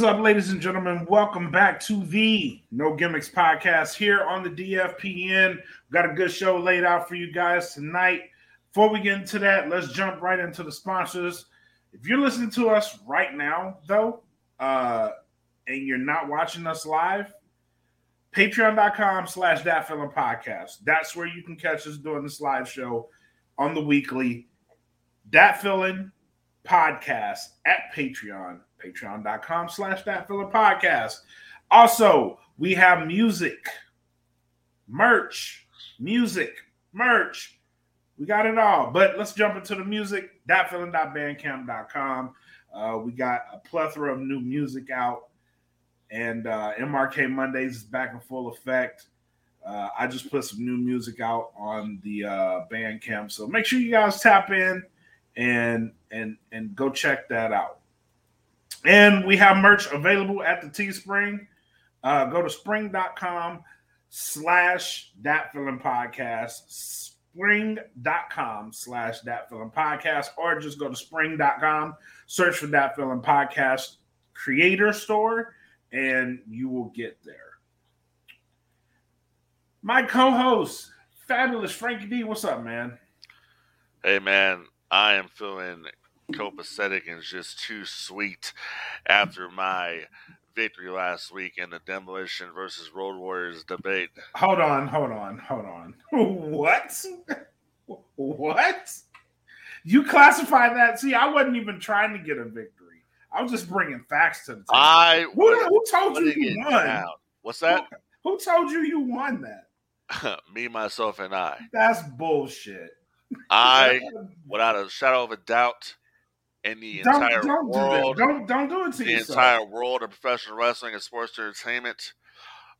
is up, ladies and gentlemen? Welcome back to the No Gimmicks podcast here on the DFPN. We've got a good show laid out for you guys tonight. Before we get into that, let's jump right into the sponsors. If you're listening to us right now, though, uh, and you're not watching us live, patreon.com slash that podcast. That's where you can catch us doing this live show on the weekly. That Filling podcast at Patreon, patreon.com slash that feeling podcast. Also, we have music, merch, music, merch. We got it all. But let's jump into the music. Datfeeling.bandcamp.com. Uh, we got a plethora of new music out, and uh, MRK Mondays is back in full effect. Uh, I just put some new music out on the uh, Bandcamp, so make sure you guys tap in and and and go check that out. And we have merch available at the Teespring. Uh, go to spring.com slash that feeling podcast, spring.com slash that feeling podcast, or just go to spring.com, search for that feeling podcast creator store, and you will get there. My co-host, fabulous Frankie D. What's up, man? Hey man, I am feeling copacetic and just too sweet after my victory last week in the demolition versus road warriors debate. Hold on, hold on, hold on. What? What? You classify that? See, I wasn't even trying to get a victory. I was just bringing facts to the table. I who, who told you you won? Down. What's that? Who, who told you you won that? Me, myself, and I. That's bullshit. I, without a shadow of a doubt, in the don't, entire don't world, do don't don't do it to the yourself. entire world of professional wrestling and sports entertainment,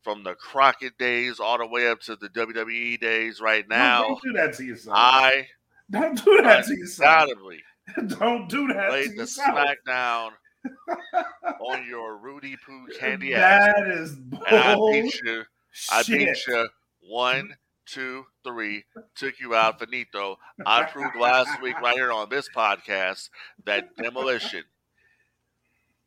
from the Crockett days all the way up to the WWE days right now. Don't, don't do that to yourself. I don't do that to yourself. don't do that laid to the yourself. smackdown on your Roody Poo candy ass, That is and I bull. beat you. I beat you one, two, three. Took you out, finito. I proved last week right here on this podcast that demolition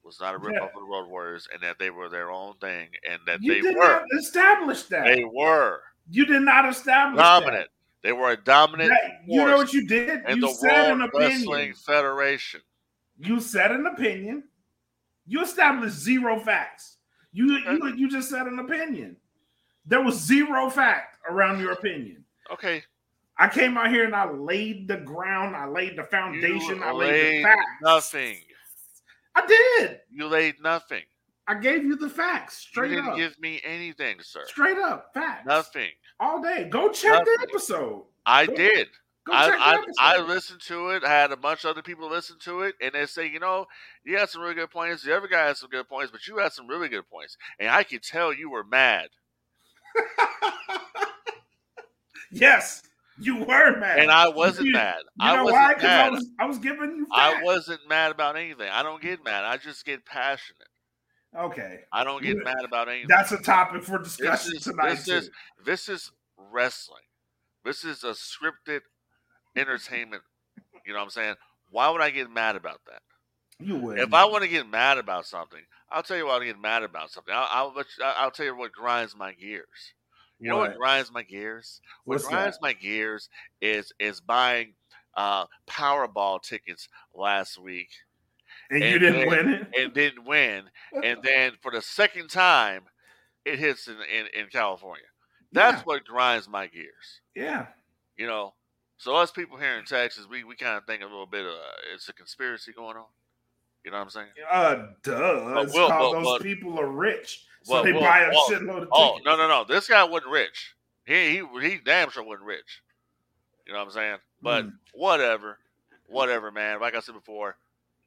was not a rip Yeah. off of the Road Warriors, and that they were their own thing, and that You they were not establish that. they were you did not establish dominant. They were a dominant That- you know what you did? in You the said an opinion. Wrestling Federation. You said an opinion. You established zero facts. You you you just said an opinion. There was zero fact around your opinion. Okay, I came out here and I laid the ground. I laid the foundation. you I laid the facts. nothing. I did. You laid nothing. I gave you the facts straight up. You didn't up. give me anything, sir. straight up facts. Nothing. all day. Go check Nothing. the episode. I Go- did. Go check the I, I, episode. I listened to it. I had a bunch of other people listen to it, and they say, you know, you had some really good points. The other guy had some good points, but you had some really good points. And I could tell you were mad. yes, you were mad, And I wasn't You- mad. You I know wasn't why? Because I mad. was I was giving you. I wasn't mad about anything. I don't get mad. I just get passionate. okay. I don't get You- mad about anything. That's a topic for This discussion is tonight. this is this is wrestling. This is a scripted entertainment. You know what I'm saying? Why would I get mad about that? You would. If I want to get mad about something, I'll tell you what I get mad about something. I'll I'll, I'll tell you what grinds my gears. You know what grinds my gears? What What's grinds that? my gears is is buying uh, Powerball tickets last week And you didn't then- win it. and didn't win, and then for the second time, it hits in in, in California. That's Yeah. what grinds my gears. Yeah. You know. So us people here in Texas, we, we kind of think a little bit of uh, it's a conspiracy going on. You know what I'm saying? Uh, duh. Well, called those well- people are rich, so well, they well, buy a well, shitload of Oh tickets. no no no! This guy wasn't rich. He he he damn sure wasn't rich. You know what I'm saying? But Mm. whatever, whatever, man. Like I said before,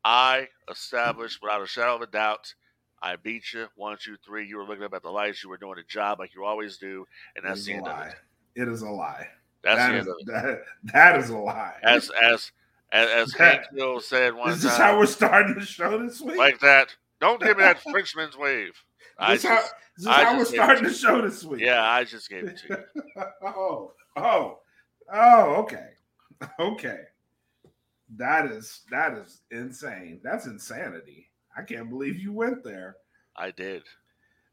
I established without a shadow of a doubt. I beat you one, two, three. You were looking up at the lights. You were doing a job like you always do, and that's the a end of lie. it. It is a lie. That's That the is of it. that, that is a lie. As as as, as Hill said one is this time, how we're starting the show this week? like that. Don't give me that Frenchman's wave. I this how, just, is this I how we're just gave it starting to the show this week? yeah, I just gave it to you. oh, oh, oh, okay. Okay. That is that is insane. That's insanity. I can't believe you went there. I did.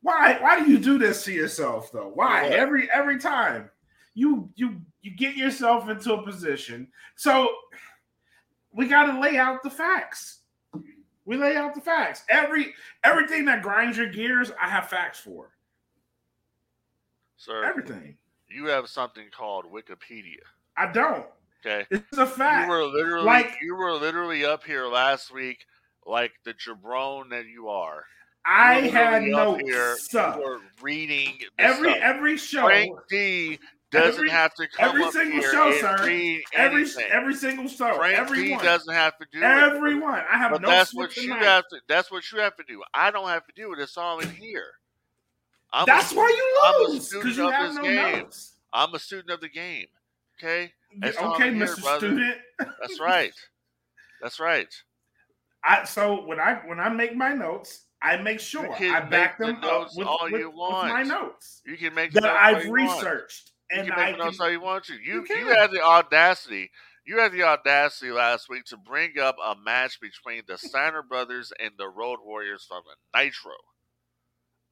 Why? Why do you do this to yourself though? Why Yeah. every every time you you you get yourself into a position? So we got to lay out the facts. We lay out the facts. Every everything that grinds your gears, I have facts for. Sir, Everything. you have something called Wikipedia. I don't. Okay. It's a fact. You were literally Like- you were literally up here last week like the jabron that you are. I had notes. here, so You were reading every stuff. every show, Frank D doesn't every- have to come every up single here show, and sir. read every anything. every single show, Frank D everyone, doesn't have to do it. everyone. I have But no that's what you tonight. have to. That's what you have to do. I don't have to do it. It's all in here. I'm That's a, why you lose because you of have no game. notes. I'm a student of the game. Okay, That's okay, I'm here, Mr. Student. that's right. That's right. I so when I when I make my notes, I make sure I back make the them up notes with, all with- you with my notes You can make that I've researched, and can I can. all you want to. You You you, had the audacity. You had the audacity last week to bring up a match between the Steiner brothers and the Road Warriors from Nitro.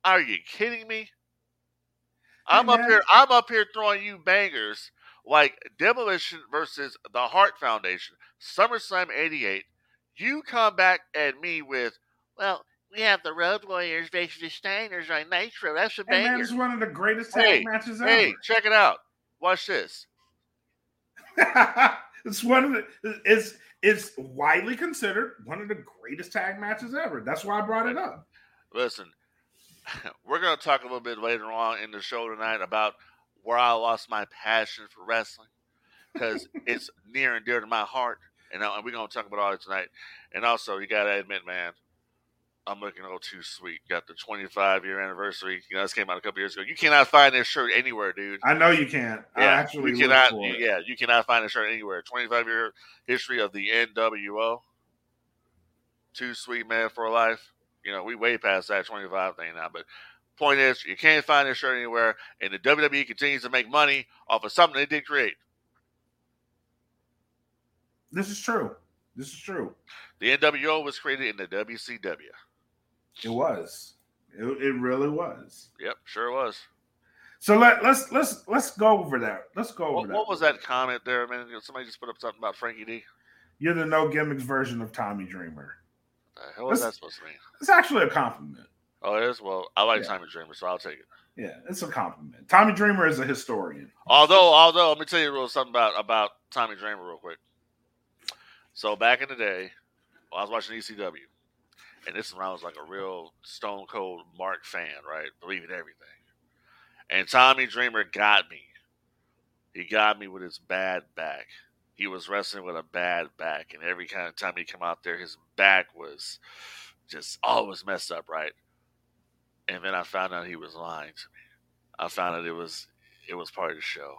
Are you kidding me? I'm up here. I'm up here throwing you bangers like Demolition versus the Heart Foundation, SummerSlam '88. You come back at me with, well, we have the Road Warriors versus the Steiners on Nitro. That's a Hey, man, banger. it's one of the greatest tag Hey, matches Hey, ever. Hey, check it out. Watch this. it's one of the it's it's widely considered one of the greatest tag matches ever. That's why I brought it up. Listen, we're going to talk a little bit later on in the show tonight about where I lost my passion for wrestling because it's near and dear to my heart, and uh, we're going to talk about all that tonight. And also, you got to admit, man, I'm looking a little too sweet. Got the 25 year anniversary. You know, this came out a couple years ago. You cannot find this shirt anywhere, dude. I know you can't. I Yeah, actually you cannot. Yeah, you cannot find a shirt anywhere. 25 year history of the NWO. Too sweet man for life. You know, we way past that 25 thing now. But point is, you can't find this shirt anywhere, and the WWE continues to make money off of something they did create. This is true. This is true. The NWO was created in the WCW. It was. It, it really was. Yep, sure it was. So let let's let's let's go over that. Let's go over What, that. what was that comment there I mean. Somebody just put up something about Frankie D. You're the no gimmicks version of Tommy Dreamer. The hell is that supposed to mean? It's actually a compliment. Oh, it is? Well, I like Yeah. Tommy Dreamer, so I'll take it. Yeah, it's a compliment. Tommy Dreamer is a historian. Although, although, let me tell you a little something about about Tommy Dreamer real quick. So back in the day, I was watching ECW, and this is when I was like a real Stone Cold Mark fan, right? Believing everything. And Tommy Dreamer got me. He got me with his bad back. He was wrestling with a bad back, and every kind of time he come out there, his back was just always messed up, right? And then I found out he was lying to me. I found out it was it was part of the show,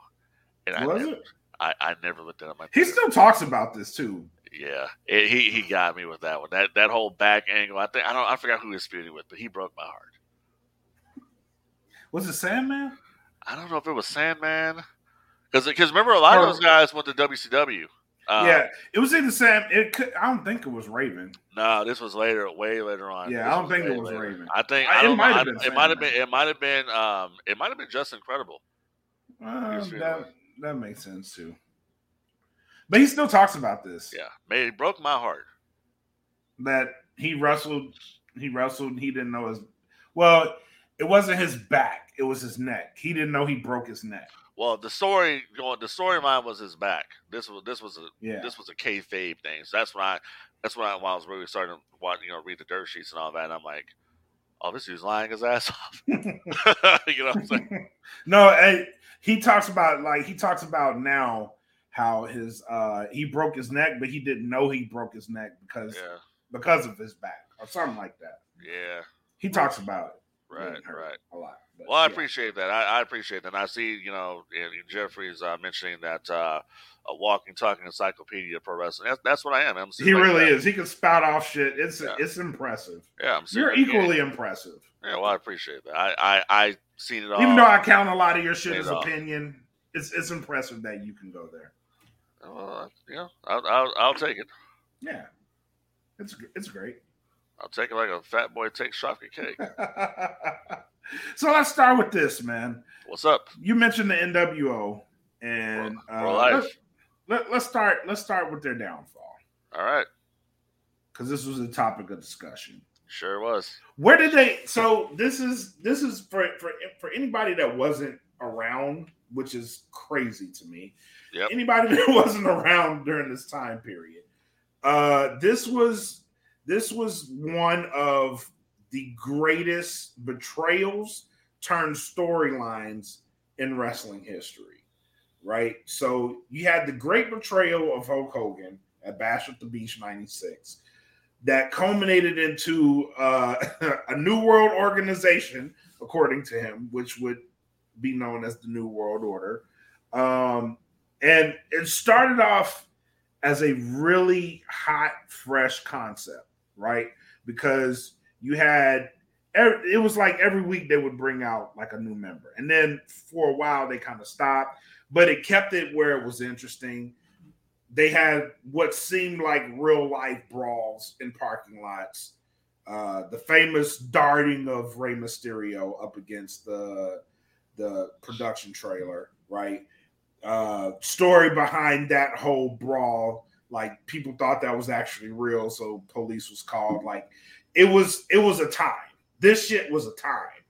and I Was never, it? I, I never looked at my. He still talks about this too. Yeah, it, he he got me with that one. That that whole back angle. I think I don't. I forgot who he was feuding with, but he broke my heart. Was it Sandman? I don't know if it was Sandman, because because remember a lot of those guys went to WCW. Uh, yeah, it was either Sam. It could. I don't think it was Raven. No, this was later, way later on. Yeah, This I don't think it was later. Raven. I think I- I it might have been It might have been. It might have been. Um, it might have been Justin Credible. Uh, that that makes sense too. But he still talks about this. Yeah, it broke my heart. That he wrestled. He wrestled. And he didn't know his. Well, it wasn't his back. It was his neck. He didn't know he broke his neck. Well, the story going. The storyline was his back. This was this was a Yeah. this was a kayfabe thing. So that's when I that's when I, when I was really starting to watch, you know, read the dirt sheets and all that. And I'm like, oh, this dude's lying his ass off. you know what I'm saying? no, he talks about like he talks about now how his uh he broke his neck, but he didn't know he broke his neck because Yeah, because of his back or something like that. yeah, He talks about it. right, right. A lot. But, Well, I yeah. appreciate that. I, I appreciate that. And I see, you know, and Jeffrey's uh, mentioning that uh, a walking, talking encyclopedia of pro wrestling. That's, that's what I am. I'm He like really that. is. He can spout off shit. It's Yeah. it's impressive. Yeah, I'm You're equally impressive. Yeah, well, I appreciate that. I, I, I seen it all. Even though I count a lot of your shit as opinion, it's it's impressive that you can go there. Well, you know, I'll, I'll, I'll take it. Yeah, it's it's great. I'll take it like a fat boy takes chocolate cake. so let's start with this, man. What's up? You mentioned the NWO, and uh, let's, let, let's start. Let's start with their downfall. All right, because this was a topic of discussion. Sure was. Where did they? So this is this is for for for anybody that wasn't around, which is crazy to me. Yep. Anybody that wasn't around during this time period. Uh, this was this was one of the greatest betrayals turned storylines in wrestling history. Right. So you had the great betrayal of Hulk Hogan at Bash at the Beach 96 that culminated into uh, a new world organization, according to him, which would be known as the New World Order. Um, and it started off as a really hot, fresh concept, right? Because you had it was like every week they would bring out like a new member, and then for a while they kind of stopped, but it kept it where it was interesting they had what seemed like real life brawls in parking lots. Uh, the famous darting of Rey Mysterio up against the the production trailer, right? Uh, story behind that whole brawl, like people thought that was actually real, so police was called. Like it was, it was a time. This shit was a time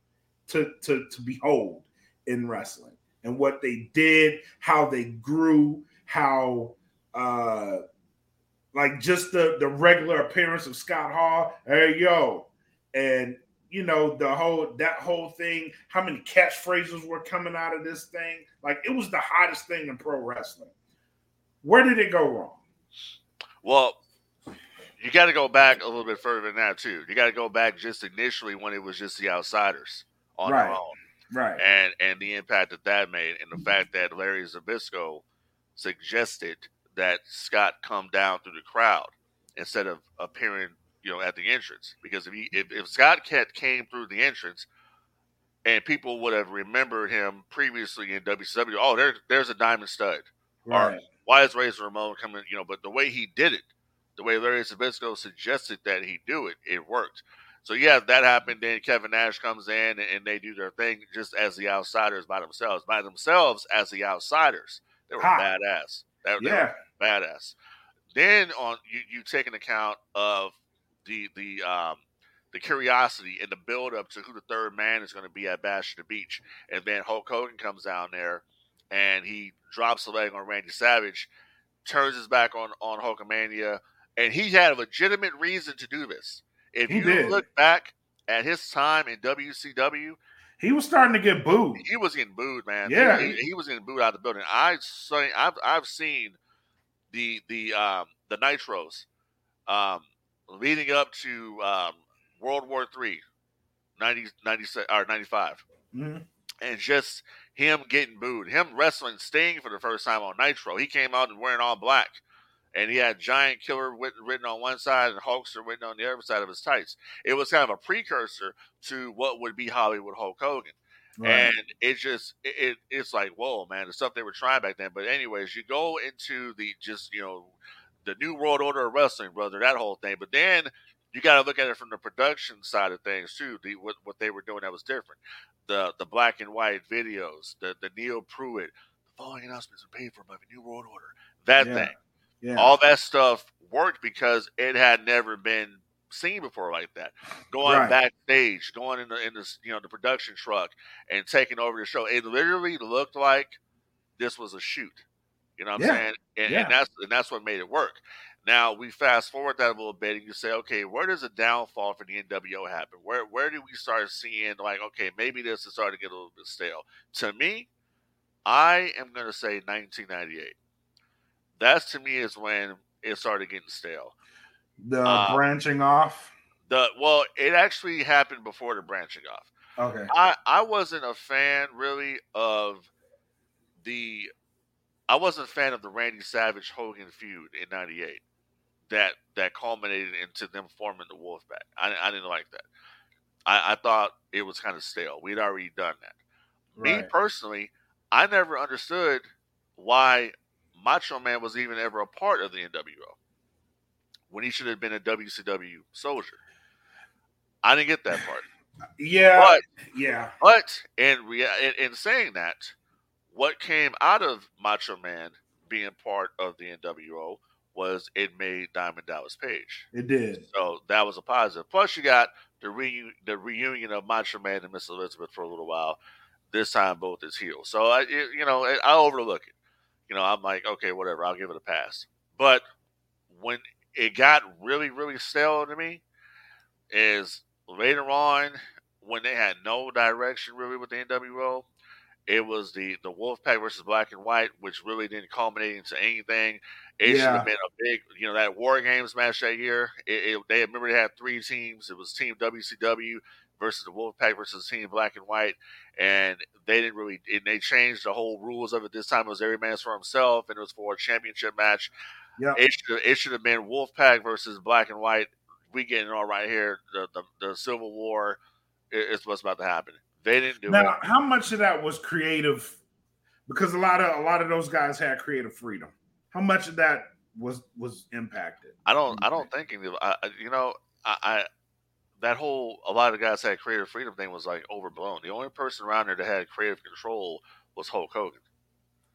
to to to behold in wrestling and what they did, how they grew, how uh like just the the regular appearance of Scott Hall. Hey yo, and you know the whole that whole thing. How many catchphrases were coming out of this thing? Like it was the hottest thing in pro wrestling. Where did it go wrong? Well, you got to go back a little bit further than that too. You got to go back just initially when it was just the outsiders on right. their own, right? And and the impact that that made, and the fact that Larry Zbyszko suggested that Scott come down through the crowd instead of appearing, you know, at the entrance. Because if he if, if Scott Kent came through the entrance and people would have remembered him previously in WCW, oh, there's there's a Diamond Studd. Right. Or why is Razor Ramon coming? You know, but the way he did it, the way Larry Zbyszko suggested that he do it, it worked. So yeah, that happened. Then Kevin Nash comes in and they do their thing just as the outsiders by themselves. By themselves as the outsiders, they were badass. That, yeah, badass. Then on you, you take an account of the the um, the curiosity and the build up to who the third man is going to be at Bash the Beach, and then Hulk Hogan comes down there and he drops the leg on Randy Savage, turns his back on on Hulkamania, and he had a legitimate reason to do this. If he you did. look back at his time in WCW, he was starting to get booed. He was getting booed, man. Yeah, he, he, he was getting booed out of the building. I say I've I've seen the the um, the nitros um, leading up to um, World War Three, 90, 96, or 95. Mm-hmm. and just him getting booed, him wrestling Sting for the first time on Nitro. He came out and wearing all black, and he had Giant Killer written on one side and Hulkster written on the other side of his tights. It was kind of a precursor to what would be Hollywood Hulk Hogan. Right. And it just it, it, it's like whoa man the stuff they were trying back then. But anyways, you go into the just you know the new world order of wrestling, brother, that whole thing. But then you got to look at it from the production side of things too. The what, what they were doing that was different. The the black and white videos, the the Neil Pruitt, the following announcements are paid for by the New World Order. That yeah. thing, yeah. all that stuff worked because it had never been seen before like that. Going Right. backstage, going in the in this you know the production truck and taking over the show. It literally looked like this was a shoot. You know what I'm saying? And, Yeah. and that's and that's what made it work. Now we fast forward that a little bit, and you say, okay, where does the downfall for the NWO happen? Where where do we start seeing like, okay, maybe this is starting to get a little bit stale? To me, I am going to say 1998. That's to me is when it started getting stale. The Uh, branching off. The well, it actually happened before the branching off. Okay. I I wasn't a fan really of the I wasn't a fan of the Randy Savage Hogan feud in '98 that that culminated into them forming the Wolfpack. I, I didn't like that. I, I thought it was kind of stale. We'd already done that. Me personally, I never understood why Macho Man was even ever a part of the NWO when he should have been a WCW soldier. I didn't get that part. Yeah, But yeah, but in, rea- in in saying that, what came out of Macho Man being part of the NWO was it made Diamond Dallas Page. it did. So that was a positive. Plus, you got the reu- the reunion of Macho Man and Miss Elizabeth for a little while. This time, both is heels. So I, it- you know, I overlook it. You know, I'm like, okay, whatever. I'll give it a pass. But when it got really, really stale to me, is later on when they had no direction really with the NWO. It was the the Wolfpack versus Black and White, which really didn't culminate into anything. It should have been a big, you know, that War Games match that year. It, it, they remember they had three teams. It was Team WCW versus the Wolfpack versus Team Black and White, and they didn't really. And they changed the whole rules of it. This time it was every man's for himself, and it was for a championship match. Yeah, It should it should have been Wolfpack versus Black and White. We getting it all right here. The the, the Civil War is what's about to happen. They didn't do Now, it. how much of that was creative? Because a lot of a lot of those guys had creative freedom. How much of that was was impacted? I don't. I don't think any of. I, you know, I, I that whole a lot of the guys had creative freedom thing was like overblown. The only person around there that had creative control was Hulk Hogan.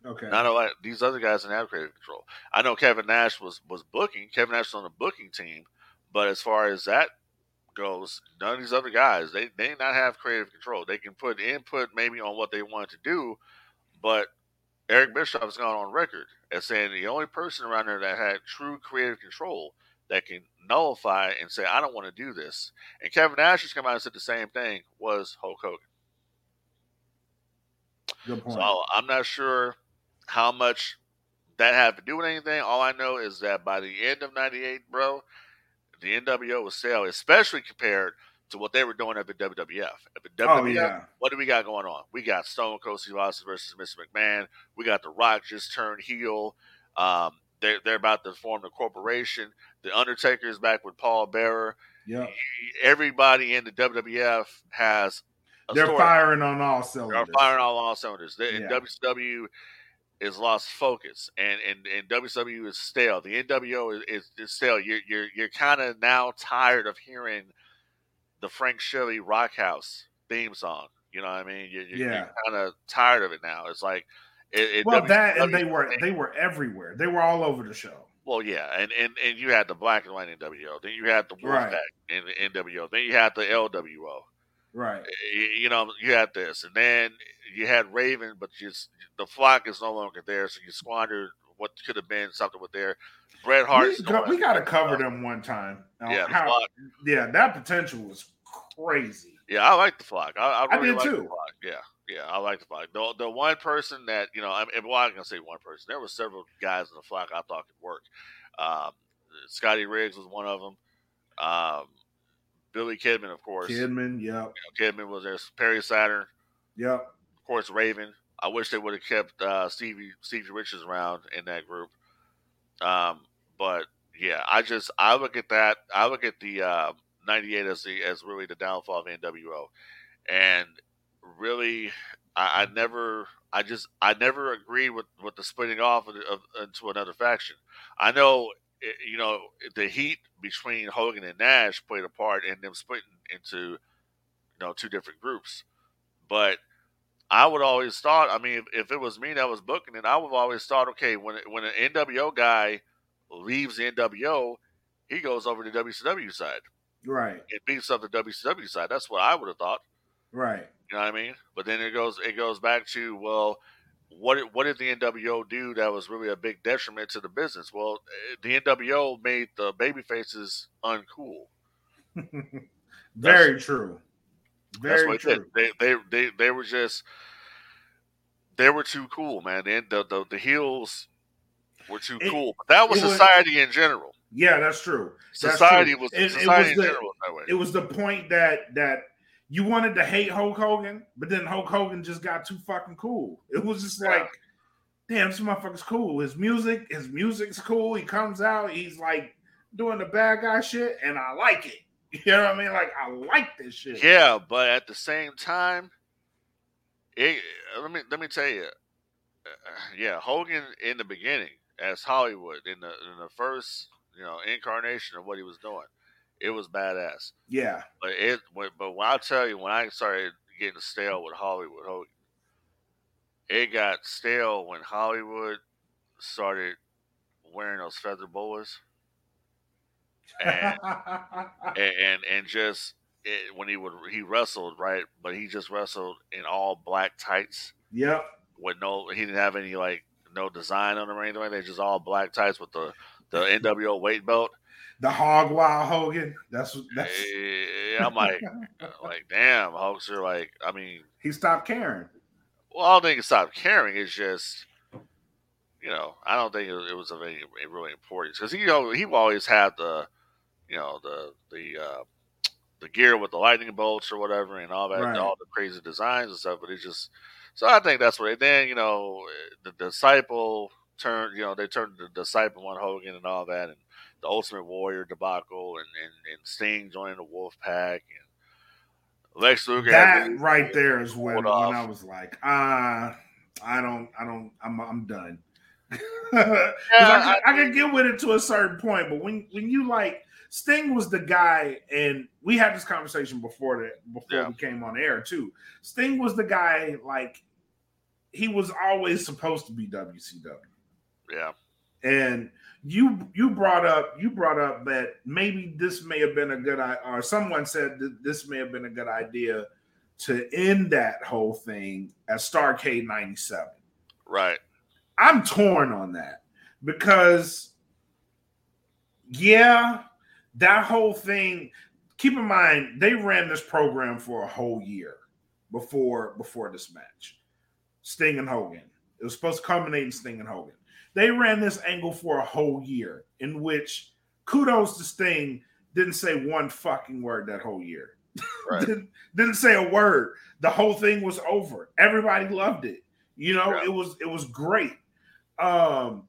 Okay. Not a lot. These other guys didn't have creative control. I know Kevin Nash was was booking. Kevin Nash was on the booking team, but as far as that goes, none of these other guys they they not have creative control. They can put input maybe on what they want to do, but Eric Bischoff has gone on record as saying the only person around there that had true creative control that can nullify and say I don't want to do this. And Kevin Nash has come out and said the same thing was Hulk Hogan. Good point. So I'm not sure how much that had to do with anything. All I know is that by the end of '98, bro, the NWO was stale, especially compared to what they were doing at the WWF. At the WWF, oh yeah. what do we got going on? We got Stone Cold Steve Austin versus Mr. McMahon. We got The Rock just turned heel. Um, they're they're about to form the corporation. The Undertaker is back with Paul Bearer. Yeah. Everybody in the WWF has a They're story. firing on all cylinders. They're firing all all cylinders. They, Yeah. WCW is lost focus, and and, and WCW is stale. The NWO is, is, is stale. You're you're you're kind of now tired of hearing the Frank Shelley Rock House theme song. You know what I mean? You're, you're, Yeah. kind of tired of it now. It's like it, it Well, that and they were they were everywhere. They were all over the show. well, yeah, and, and and you had the black and white NWO, then you had the Right. Wolfpack in the NWO, then you had the LWO. Right. you, you know, you had this, and then you had Raven, but just the flock is no longer there, so you squandered what could have been something with there. Bret Hart. We, got, we got to cover them one time. Now, Yeah, how- yeah, that potential was crazy. Yeah, I like the flock. I, I I did like too. the flock. Yeah, yeah, I like the flock. The, the one person that you know, I'm, well, I'm gonna say one person. There were several guys in the flock I thought could work. Um, Scotty Riggs was one of them. Um, Billy Kidman, of course. Kidman, yep, You know, Kidman was there. Perry Saturn. yep. of course, Raven. I wish they would have kept uh, Stevie Stevie Richards around in that group. Um, but yeah, I just I look at that. I look at the uh, '98 as the as really the downfall of NWO, and really, I, I never. I just I never agreed with, with the splitting off of, of, into another faction. I know eh, you know the heat between Hogan and Nash played a part in them splitting into you know two different groups, but I would always thought. I mean, if, if it was me that was booking it, I would have always thought, okay, when when an NWO guy leaves the NWO, he goes over to the WCW side Right, It beats up the WCW side. That's what I would have thought. right. You know what I mean? But then it goes it goes back to well, what did, what did the NWO do that was really a big detriment to the business? Well, eh, the NWO made the baby faces uncool. Very true. That's Very what true. They, they they they were just they were too cool, man. The the the, the heels were too It- cool. But that was it was- society in general. Yeah, that's true. That's Society true. was It- it society was in the- general that way. It was the point that that you wanted to hate Hulk Hogan, but then Hulk Hogan just got too fucking cool. It was just Yeah. like, damn, this motherfucker's cool. His music, his music's cool. He comes out, he's like doing the bad guy shit, and I like it. You know what I mean? Like I like this shit. Yeah, but at the same time, it, let me let me tell you, uh, yeah, Hogan in the beginning as Hollywood in the in the first you know incarnation of what he was doing, It was badass. Yeah. But it but when I tell you when I started getting stale with Hollywood Hogan, it got stale when Hollywood started wearing those feather boas. And, and, and and just it, when he would he wrestled right, but he just wrestled in all black tights. Yep. With no, he didn't have any like no design on them or anything. They just all black tights with the the NWO weight belt. The Hog Wild Hogan. That's what. That's... Yeah, I'm like, like damn, Hulkster. Like, I mean, he stopped caring. Well, I don't think he stopped caring. It's just, you know, I don't think it, was of any really importance because he, you know, he always had the, you know, the the uh, the gear with the lightning bolts or whatever and all that, right. all the crazy designs and stuff. But it's just, so I think that's what. It, then you know, the disciple turned, you know, they turned the disciple on Hogan and all that, and the Ultimate Warrior debacle, and and, and Sting joining the Wolf Pack, and Lex Luger. That right there is when, when I was like, ah, uh, I don't, I don't, I'm, I'm done. yeah, I, I, I can get with it to a certain point, but when when you like Sting was the guy, and we had this conversation before that before yeah. we came on air too. Sting was the guy, like he was always supposed to be WCW. Yeah, and you you brought up you brought up that maybe this may have been a good idea, or someone said that this may have been a good idea to end that whole thing at Starcade 97. Right. I'm torn on that because yeah, that whole thing keep in mind they ran this program for a whole year before before this match. Sting and Hogan. It was supposed to culminate in Sting and Hogan. They ran this angle for a whole year, in which kudos to Sting didn't say one fucking word that whole year. Right. didn't, didn't say a word. The whole thing was over. Everybody loved it. You know, yeah. it was it was great. Um,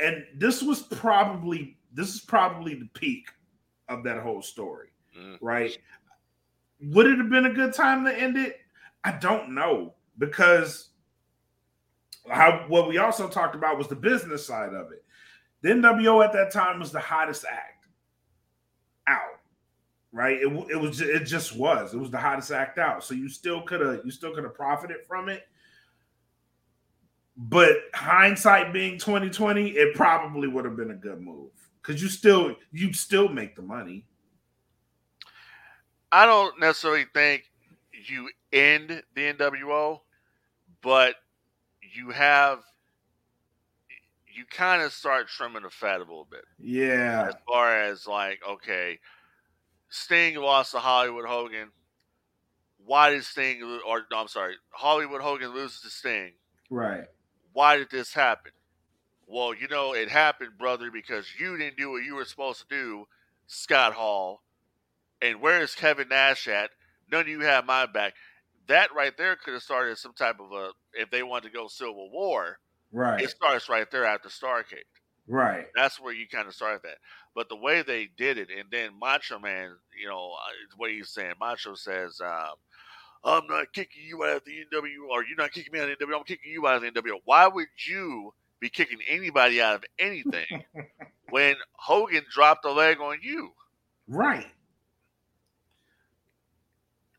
and this was probably this is probably the peak of that whole story, mm. right? Would it have been a good time to end it? I don't know because how what we also talked about was the business side of it. The NWO at that time was the hottest act out, right? It, it was it just was it was the hottest act out. So you still could have you still could have profited from it. But hindsight being 2020, it probably would have been a good move because you still you'd still make the money. I don't necessarily think you end the NWO, but you have you kind of start trimming the fat a little bit. Yeah. As far as like, okay, Sting lost to Hollywood Hogan. Why did Sting or no, I'm sorry, Hollywood Hogan loses to Sting? Right. Why did this happen? Well, you know, it happened, brother, because you didn't do what you were supposed to do, Scott Hall. And where is Kevin Nash at? None of you have my back that right there could have started some type of a if they wanted to go civil war. Right. It starts right there after Starcade. Right. That's where you kind of start that. But the way they did it, and then Macho Man, you know, uh, what he's saying, Macho says, um, I'm not kicking you out of the NWO, or you're not kicking me out of the NWO, I'm kicking you out of the NWO. Why would you be kicking anybody out of anything when Hogan dropped a leg on you? Right.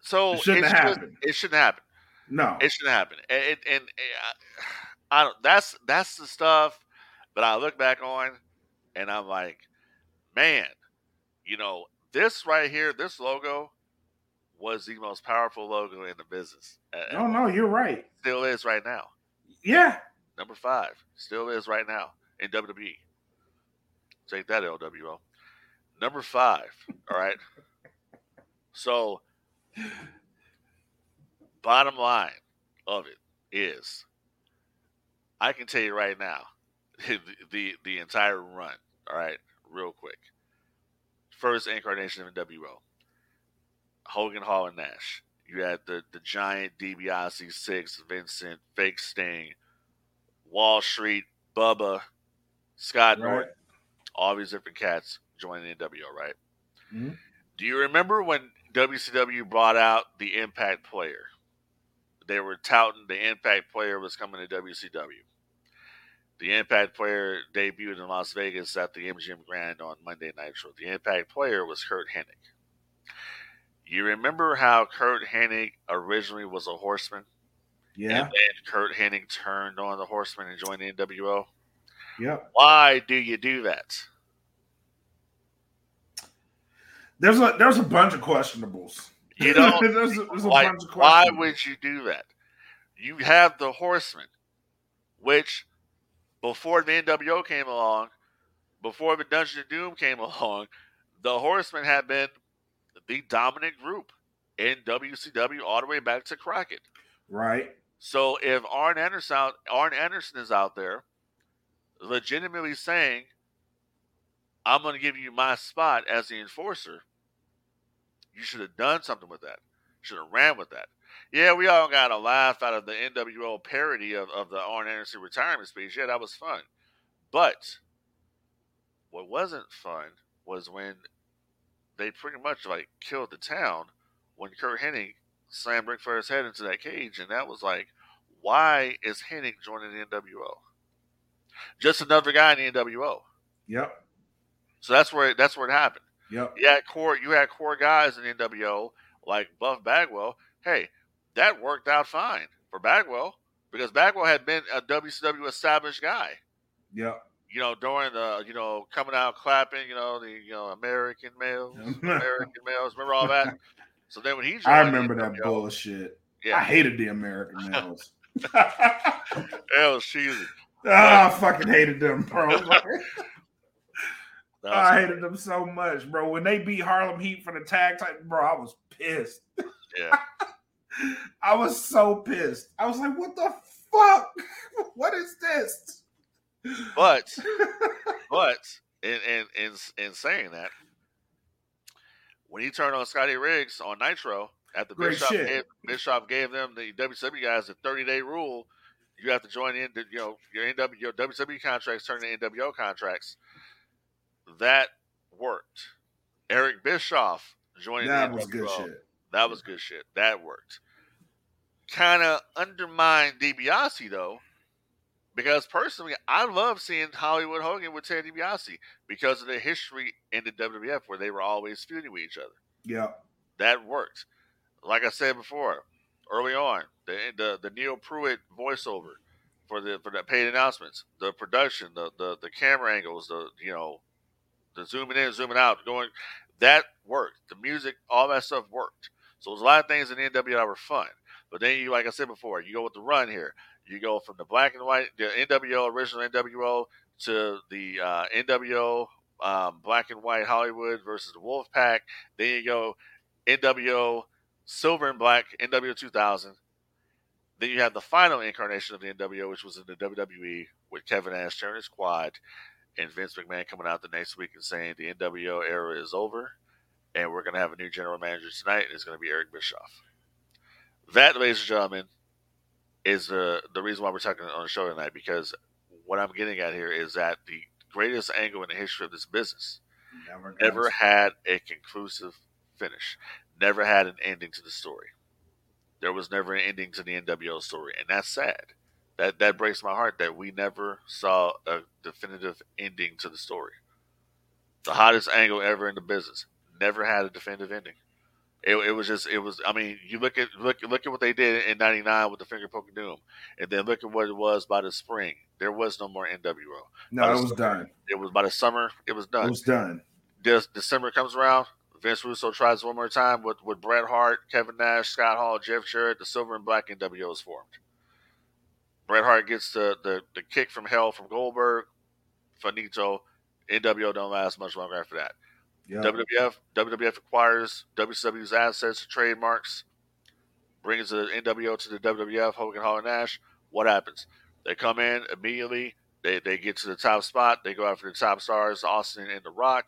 So it shouldn't happen. It shouldn't happen. No, it shouldn't happen. And, and, and I don't. That's that's the stuff that I look back on, and I'm like, man, you know, this right here, this logo was the most powerful logo in the business. No, no, you're right. Still is right now. Yeah. Number five still is right now in WWE. Take that, LWO. Number five. All right. So Bottom line of it is, I can tell you right now, the, the, the entire run. All right, real quick. First incarnation of NWO, Hogan, Hall, and Nash. You had the the giant DiBiase Syxx, Vincent, Fake Sting, Wall Street, Bubba, Scott right. Norton, all these different cats joining the NWO, right? Mm-hmm. Do you remember when WCW brought out the Impact player. They were touting the Impact player was coming to WCW. The Impact player debuted in Las Vegas at the MGM Grand on Monday Nitro. The Impact player was Curt Hennig. You remember how Curt Hennig originally was a horseman? Yeah. And then Curt Hennig turned on the horseman and joined the NWO? Yep. Why do you do that? There's a there's a bunch of questionables. You know, there's a, there's a why, bunch of why would you do that? You have the Horsemen, which before the NWO came along, before the Dungeon of Doom came along, the horsemen had been the dominant group in WCW all the way back to Crockett. Right. So if Arn Anderson, Arn Anderson is out there, legitimately saying, "I'm going to give you my spot as the enforcer," you should have done something with that. Should have ran with that. Yeah, we all got a laugh out of the NWO parody of, of the Arn Anderson retirement speech. Yeah, that was fun. But what wasn't fun was when they pretty much like killed the town when Curt Hennig slammed Ric Flair's head into that cage, and that was like, why is Hennig joining the NWO? Just another guy in the NWO. Yep. So that's where that's where it happened. Yep. You had core you had core guys in the NWO like Buff Bagwell. Hey, that worked out fine for Bagwell because Bagwell had been a WCW established guy. Yep. You know, during the you know coming out clapping, you know the you know American males, American males. Remember all that? So then when he joined, I remember the that bullshit. Yeah, I hated the American males. it was cheesy. Oh, I fucking hated them, bro. Like, That was I hated them so much, bro. When they beat Harlem Heat for the tag title, bro, I was pissed. yeah. I was so pissed. I was like, what the fuck? What is this? But but in in in, in saying that, when he turned on Scotty Riggs on Nitro at the Great shit. gave, Bischoff gave them the WCW guys a 30 day rule. You have to join in, you know, your NW, your WCW contracts turn into NWO contracts. That worked. Eric Bischoff joining that was good shit. That was good shit. That worked. Kind of undermined DiBiase though, because personally, I love seeing Hollywood Hogan with Ted DiBiase because of the history in the WWF where they were always feuding with each other. Yep. That worked. Like I said before, early on, the the, the Neil Pruitt voiceover for the for the paid announcements, the production, the, the the camera angles, the you know, the zooming in, zooming out, going that worked. The music, all that stuff worked. So there's a lot of things in the NWO that were fun. But then you, like I said before, you go with the run here. You go from the black and white, the NWO original NWO to the uh, NWO um, black and white Hollywood versus the Wolfpack. Then you go NWO silver and black NWO 2000. Then you have the final incarnation of the NWO, which was in the WWE with Kevin Nash his quad and Vince McMahon coming out the next week and saying the NWO era is over and we're going to have a new general manager tonight and it's going to be Eric Bischoff. That, ladies and gentlemen, is the the reason why we're talking on the show tonight because what I'm getting at here is that the greatest angle in the history of this business Never, never had a conclusive finish, never had an ending to the story. There was never an ending to the NWO story, and that's sad. That that breaks my heart that we never saw a definitive ending to the story. The hottest angle ever in the business never had a definitive ending. It, it was just it was. I mean, you look at look look at what they did in '99 with the finger poking doom, and then look at what it was by the spring. There was no more NWO. No, it was done. It was by the summer. It was done. It was done. Des- December comes around. Vince Russo tries one more time with, with Bret Hart, Kevin Nash, Scott Hall, Jeff Jarrett. The Silver and Black NWO is formed. Bret Hart gets the, the, the kick from hell from Goldberg. Finito. NWO don't last much longer after that. WWF WWF acquires WCW's assets, trademarks, brings the NWO to the WWF, Hogan, Hall, and Nash. What happens? They come in immediately. They, they get to the top spot. They go after the top stars, Austin and The Rock,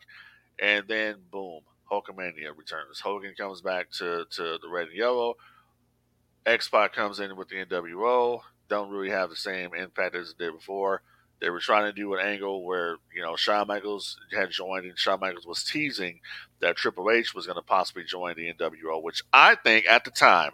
and then boom, Hulkamania returns. Hogan comes back to, to the red and yellow. X Pac comes in with the NWO. Don't really have the same impact as it did before. They were trying to do an angle where you know Shawn Michaels had joined, and Shawn Michaels was teasing that Triple H was going to possibly join the NWO, which I think at the time,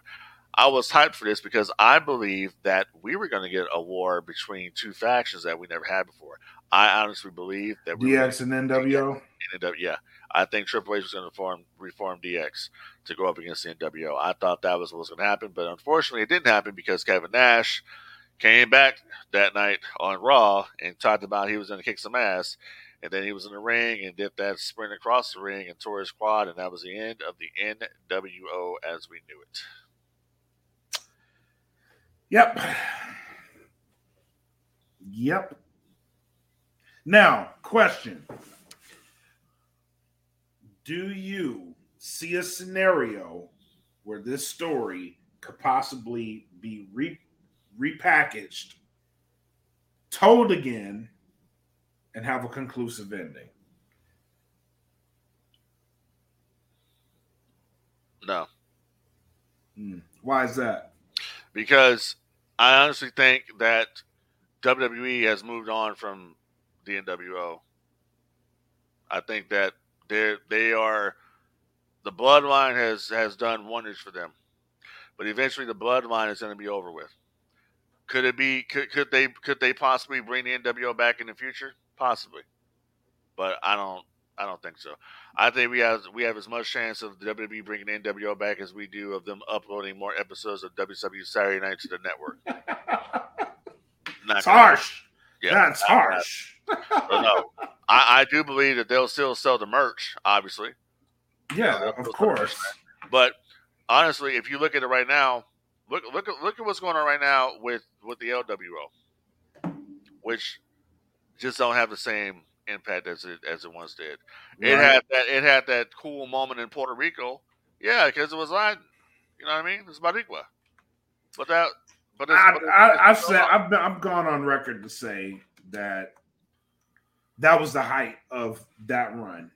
I was hyped for this because I believe that we were going to get a war between two factions that we never had before. I honestly believe that we DX and NWO. NWO. Yeah, I think Triple H was going to form reform DX to go up against the NWO. I thought that was what was going to happen, but unfortunately, it didn't happen because Kevin Nash came back that night on Raw and talked about he was going to kick some ass. And then he was in the ring and did that sprint across the ring and tore his quad, and that was the end of the NWO as we knew it. Yep. Yep. Now, question Do you see a scenario where this story could possibly be re- repackaged, told again, and have a conclusive ending? No. Hmm. Why is that? Because I honestly think that WWE has moved on from the NWO. I think that they they are the bloodline has has done wonders for them, but eventually the bloodline is going to be over with. Could it be? Could, could they? Could they possibly bring the NWO back in the future? Possibly, but I don't. I don't think so. I think we have we have as much chance of the WWE bringing the NWO back as we do of them uploading more episodes of WWE Saturday Night to the network. Not harsh. Yeah, that's harsh. no, I, I, do believe that they'll still sell the merch. Obviously. Yeah, of course. But honestly, if you look at it right now, look look at look at what's going on right now with with the LWO, which just don't have the same impact as it as it once did. Right. It had that it had that cool moment in Puerto Rico, yeah, because it was like, you know what I mean? It's Boricua, but that, but, I, but I, I've said I've been, I've gone on record to say that that was the height of that run,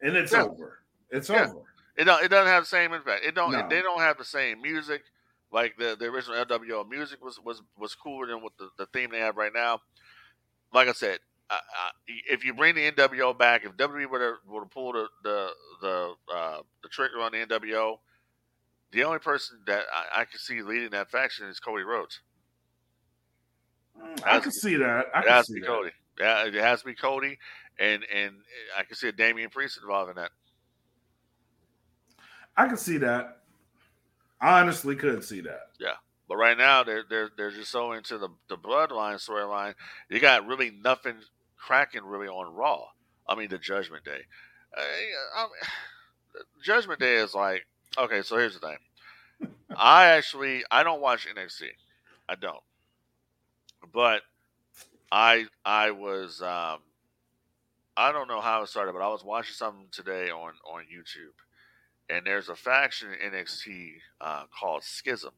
and it's yeah. over. It's yeah. over. It don't. It doesn't have the same impact. It don't. No. They don't have the same music. Like the, the original LWO music was was was cooler than what the, the theme they have right now. Like I said, if you bring the NWO back, if WWE would have would have pulled the the the, uh, the trigger on the NWO, the only person that I, I can see leading that faction is Cody Rhodes. I can see that. I it has to be that. Cody. Yeah, it has to be Cody, and and I can see a Damian Priest involved in that. I can see that. I honestly could see that. Yeah. But right now they're they're they're just so into the the bloodline storyline. You got really nothing cracking really on Raw. I mean, the Judgment Day. Uh, Judgment Day is like okay. So here's the thing. I actually I don't watch NXT. I don't. But I I was um, I don't know how it started, but I was watching something today on on YouTube, and there's a faction in NXT uh, called Schism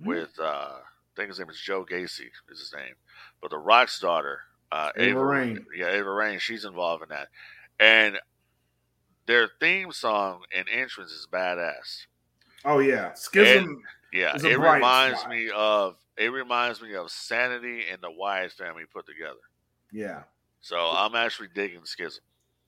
mm-hmm. with uh, I think his name is Joe Gacy is his name, but the Rock's daughter uh, Ava, Ava Raine. Yeah, Ava Raine. She's involved in that, and their theme song and entrance is badass. Oh yeah, Schism. And, yeah, it reminds spot. me of it reminds me of Sanity and the Wyatt family put together. Yeah. So I'm actually digging Schism.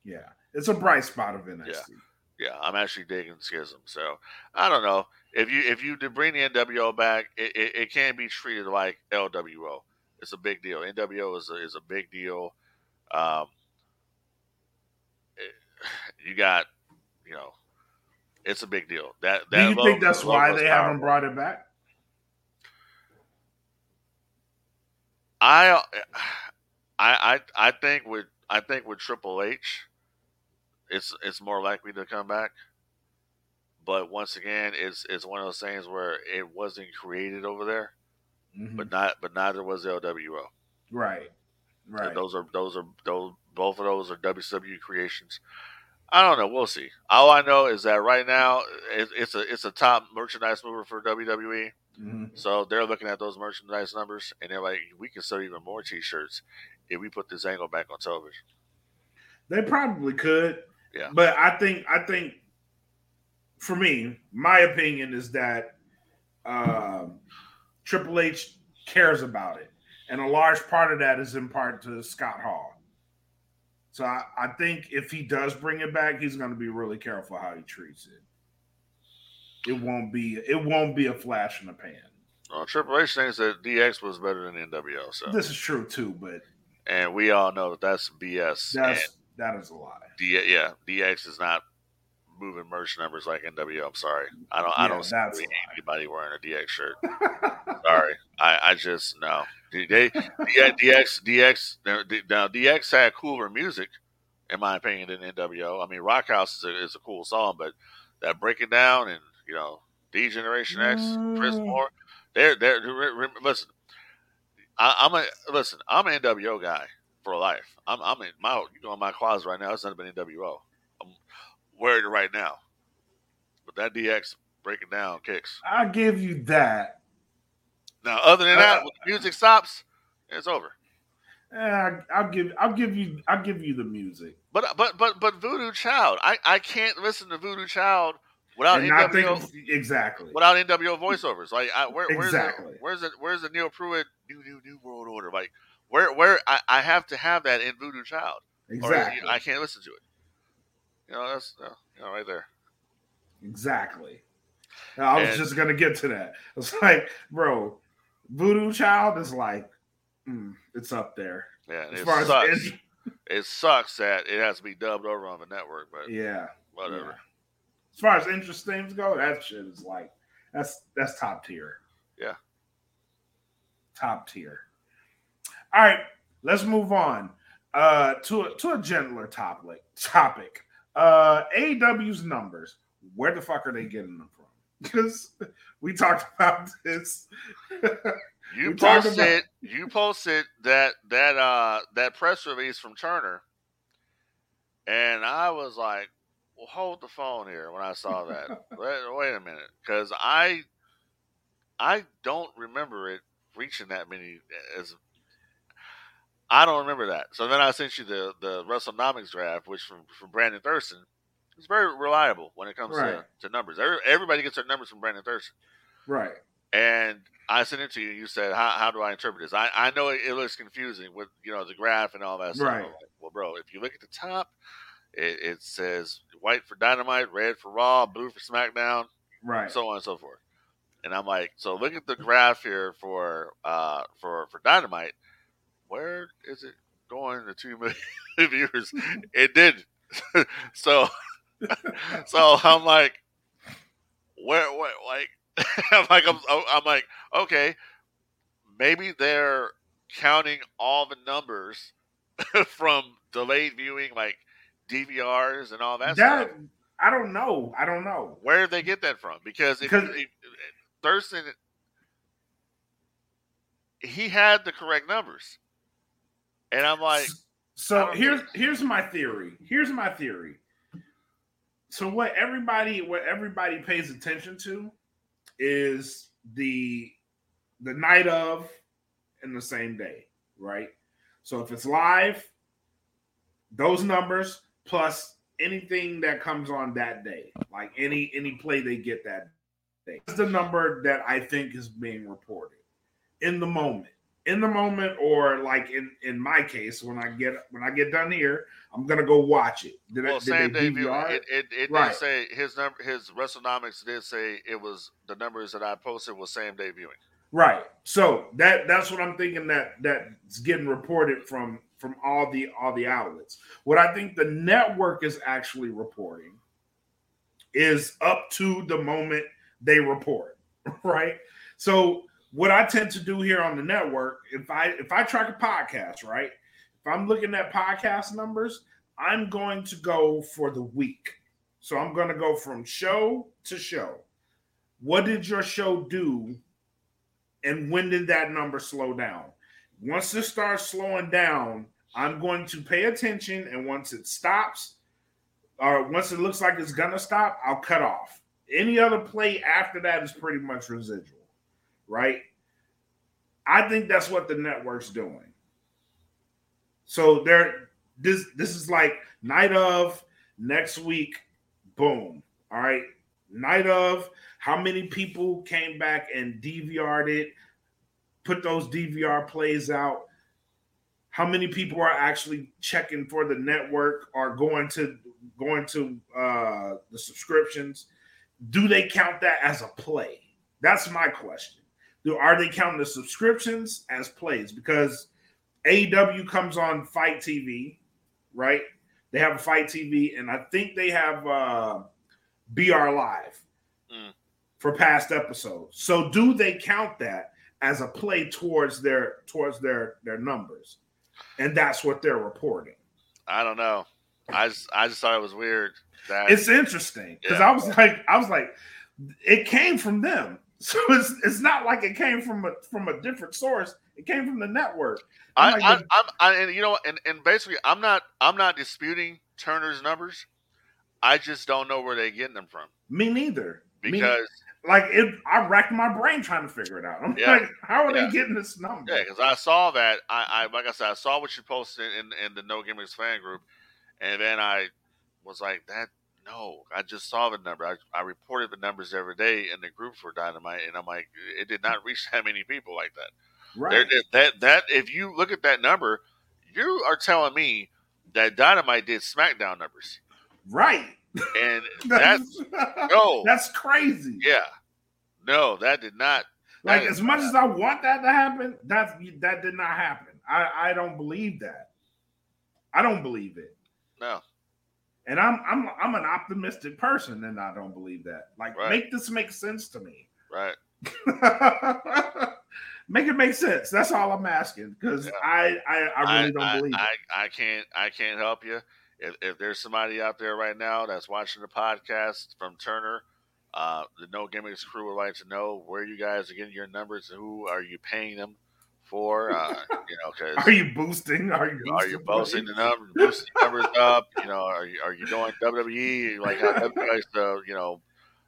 Yeah, it's a bright spot of NXT. Yeah. Yeah, I'm actually digging Schism. So I don't know if you if you bring the NWO back, it, it, it can be treated like LWO it's a big deal. NWO is a, is a big deal. Um, it, you got, you know, it's a big deal. That, that do you logo, think that's why they haven't brought it back? I, I, I, I think with I think with Triple H, it's it's more likely to come back. But once again, it's it's one of those things where it wasn't created over there mm-hmm. but not but neither was LWO. Right. Right. And those are those are those both of those are WCW creations. I don't know. We'll see. All I know is that right now it's a it's a top merchandise mover for WWE. Mm-hmm. So they're looking at those merchandise numbers and they're like, we can sell even more T-shirts if we put this angle back on television. They probably could. Yeah. But I think I think for me, my opinion is that um, Triple H cares about it. And a large part of that is in part to Scott Hall. So I, I think if he does bring it back, he's going to be really careful how he treats it. it won't be it won't be a flash in the pan. Well, Triple H thinks that DX was better than NWO. So this is true too, but and we all know that that's BS. That's that is a lie. D, yeah, DX is not moving merch numbers like NWO. I'm sorry, I don't. Yeah, I don't see anybody wearing a DX shirt. sorry, I, I just no. They, DX DX now DX had cooler music, in my opinion, than NWO. I mean, Rock House is a, is a cool song, but that breaking down and you know D Generation X, Chris mm. Moore, they're they're listen. I, am a listen. I'm an NWO guy for life. I'm I'm in my you know in my closet right now. It's not been NWO. I'm wearing it right now. But that DX breaking down kicks. I give you that. Now, other than that, uh, when the music stops, it's over. Yeah, I'll give I'll give you I'll give you the music. But but but but Voodoo Child, I I can't listen to Voodoo Child without NWO think, exactly without NWO voiceovers. Like I, where, where's the, where's it where's the Neil Pruitt new new new world order? Like where where I, I have to have that in Voodoo Child. Exactly. Or, I can't listen to it. You know that's uh, you know right there. Exactly. I was and, just gonna get to that. It's like, bro, Voodoo Child is like, mm, it's up there. Yeah, as it far sucks. As it sucks that it has to be dubbed over on the network, but yeah, whatever. Yeah. As far as interest things go, that shit is like that's that's top tier. Yeah, top tier. All right, let's move on uh, to a, to a gentler topic. Topic. Uh, AEW's numbers. Where the fuck are they getting them from? Because we talked about this. you posted about... you posted that that uh that press release from Turner, and I was like, "Well, hold the phone here." When I saw that, wait, wait a minute, because I I don't remember it reaching that many as I don't remember that. So then I sent you the the WrestleNomics draft, which from from Brandon Thurston. It's very reliable when it comes right. to, to numbers. Every, everybody gets their numbers from Brandon Thurston. Right. And I sent it to you. You said, "How, how do I interpret this?" I, I know it, it looks confusing with you know the graph and all that stuff. Right. Like, well, bro, if you look at the top, it, it, says white for Dynamite, red for Raw, blue for SmackDown, right, so on and so forth. And I'm like, so look at the graph here for uh for for Dynamite where is it going to two million viewers? It did. so, so I'm like, where, what, like, I'm like, I'm, I'm like, okay, maybe they're counting all the numbers from delayed viewing, like DVRs and all that, that stuff. I don't know. I don't know. Where did they get that from? Because if, if, Thurston, he had the correct numbers. And I'm like, so here's here's my theory. Here's my theory. So what everybody what everybody pays attention to is the the night of and the same day, right? So if it's live, those numbers plus anything that comes on that day, like any any play they get that day. That's the number that I think is being reported in the moment in the moment or like in in my case when i get when i get done here i'm gonna go watch it. Did, well, same day it, it, it right. did say his number his WrestleNomics did say it was the numbers that i posted was same day viewing. Right. So that that's what i'm thinking that that's getting reported from from all the all the outlets. What i think the network is actually reporting is up to the moment they report right? So what I tend to do here on the network, if I if I track a podcast, right? If I'm looking at podcast numbers, I'm going to go for the week. So I'm going to go from show to show. What did your show do? And when did that number slow down? Once it starts slowing down, I'm going to pay attention. And once it stops, or once it looks like it's going to stop, I'll cut off. Any other play after that is pretty much residual right? I think that's what the network's doing. So there, this this is like night of next week, boom. All right, night of how many people came back and DVR'd it, put those DVR plays out. How many people are actually checking for the network or going to going to uh, the subscriptions? do they count that as a play? That's my question. Do are they counting the subscriptions as plays? Because AEW comes on FITE TV, right? They have a FITE TV, and I think they have uh, BR Live mm. for past episodes. So do they count that as a play towards their towards their their numbers? And that's what they're reporting. I don't know. I just I just thought it was weird. That, it's interesting because yeah. I was like I was like it came from them. So it's it's not like it came from a from a different source. It came from the network. I, like, I, I'm, I, and you know, and, and basically, I'm not I'm not disputing Turner's numbers. I just don't know where they're getting them from. Me neither. Because Me, like it, I racked my brain trying to figure it out. I'm yeah, like, how are yeah. they getting this number? Yeah, because I saw that. I, I like I said, I saw what you posted in in the No Gimmicks fan group, and then I was like, that no, I just saw the number. I, I reported the numbers every day in the group for Dynamite, and I'm like, it did not reach that many people like that. Right. There, that that if you look at that number, you are telling me that Dynamite did SmackDown numbers. Right. And that's no, that's crazy. Yeah. No, that did not. Like as much as I want that to happen, that that did not happen. I I don't believe that. I don't believe it. No. And I'm I'm I'm an optimistic person, and I don't believe that. Like, right. make this make sense to me. Right. make it make sense. That's all I'm asking because yeah. I, I, I really I, don't I, believe I, I can't I can't help you. If, if there's somebody out there right now that's watching the podcast from Turner, uh, the No Gimmicks crew would like to know where you guys are getting your numbers and who are you paying them Uh, you know, cause are you boosting? Are you boosting are you boosting the numbers, boosting numbers up? You know, are you are you doing WWE like how WWE to you know,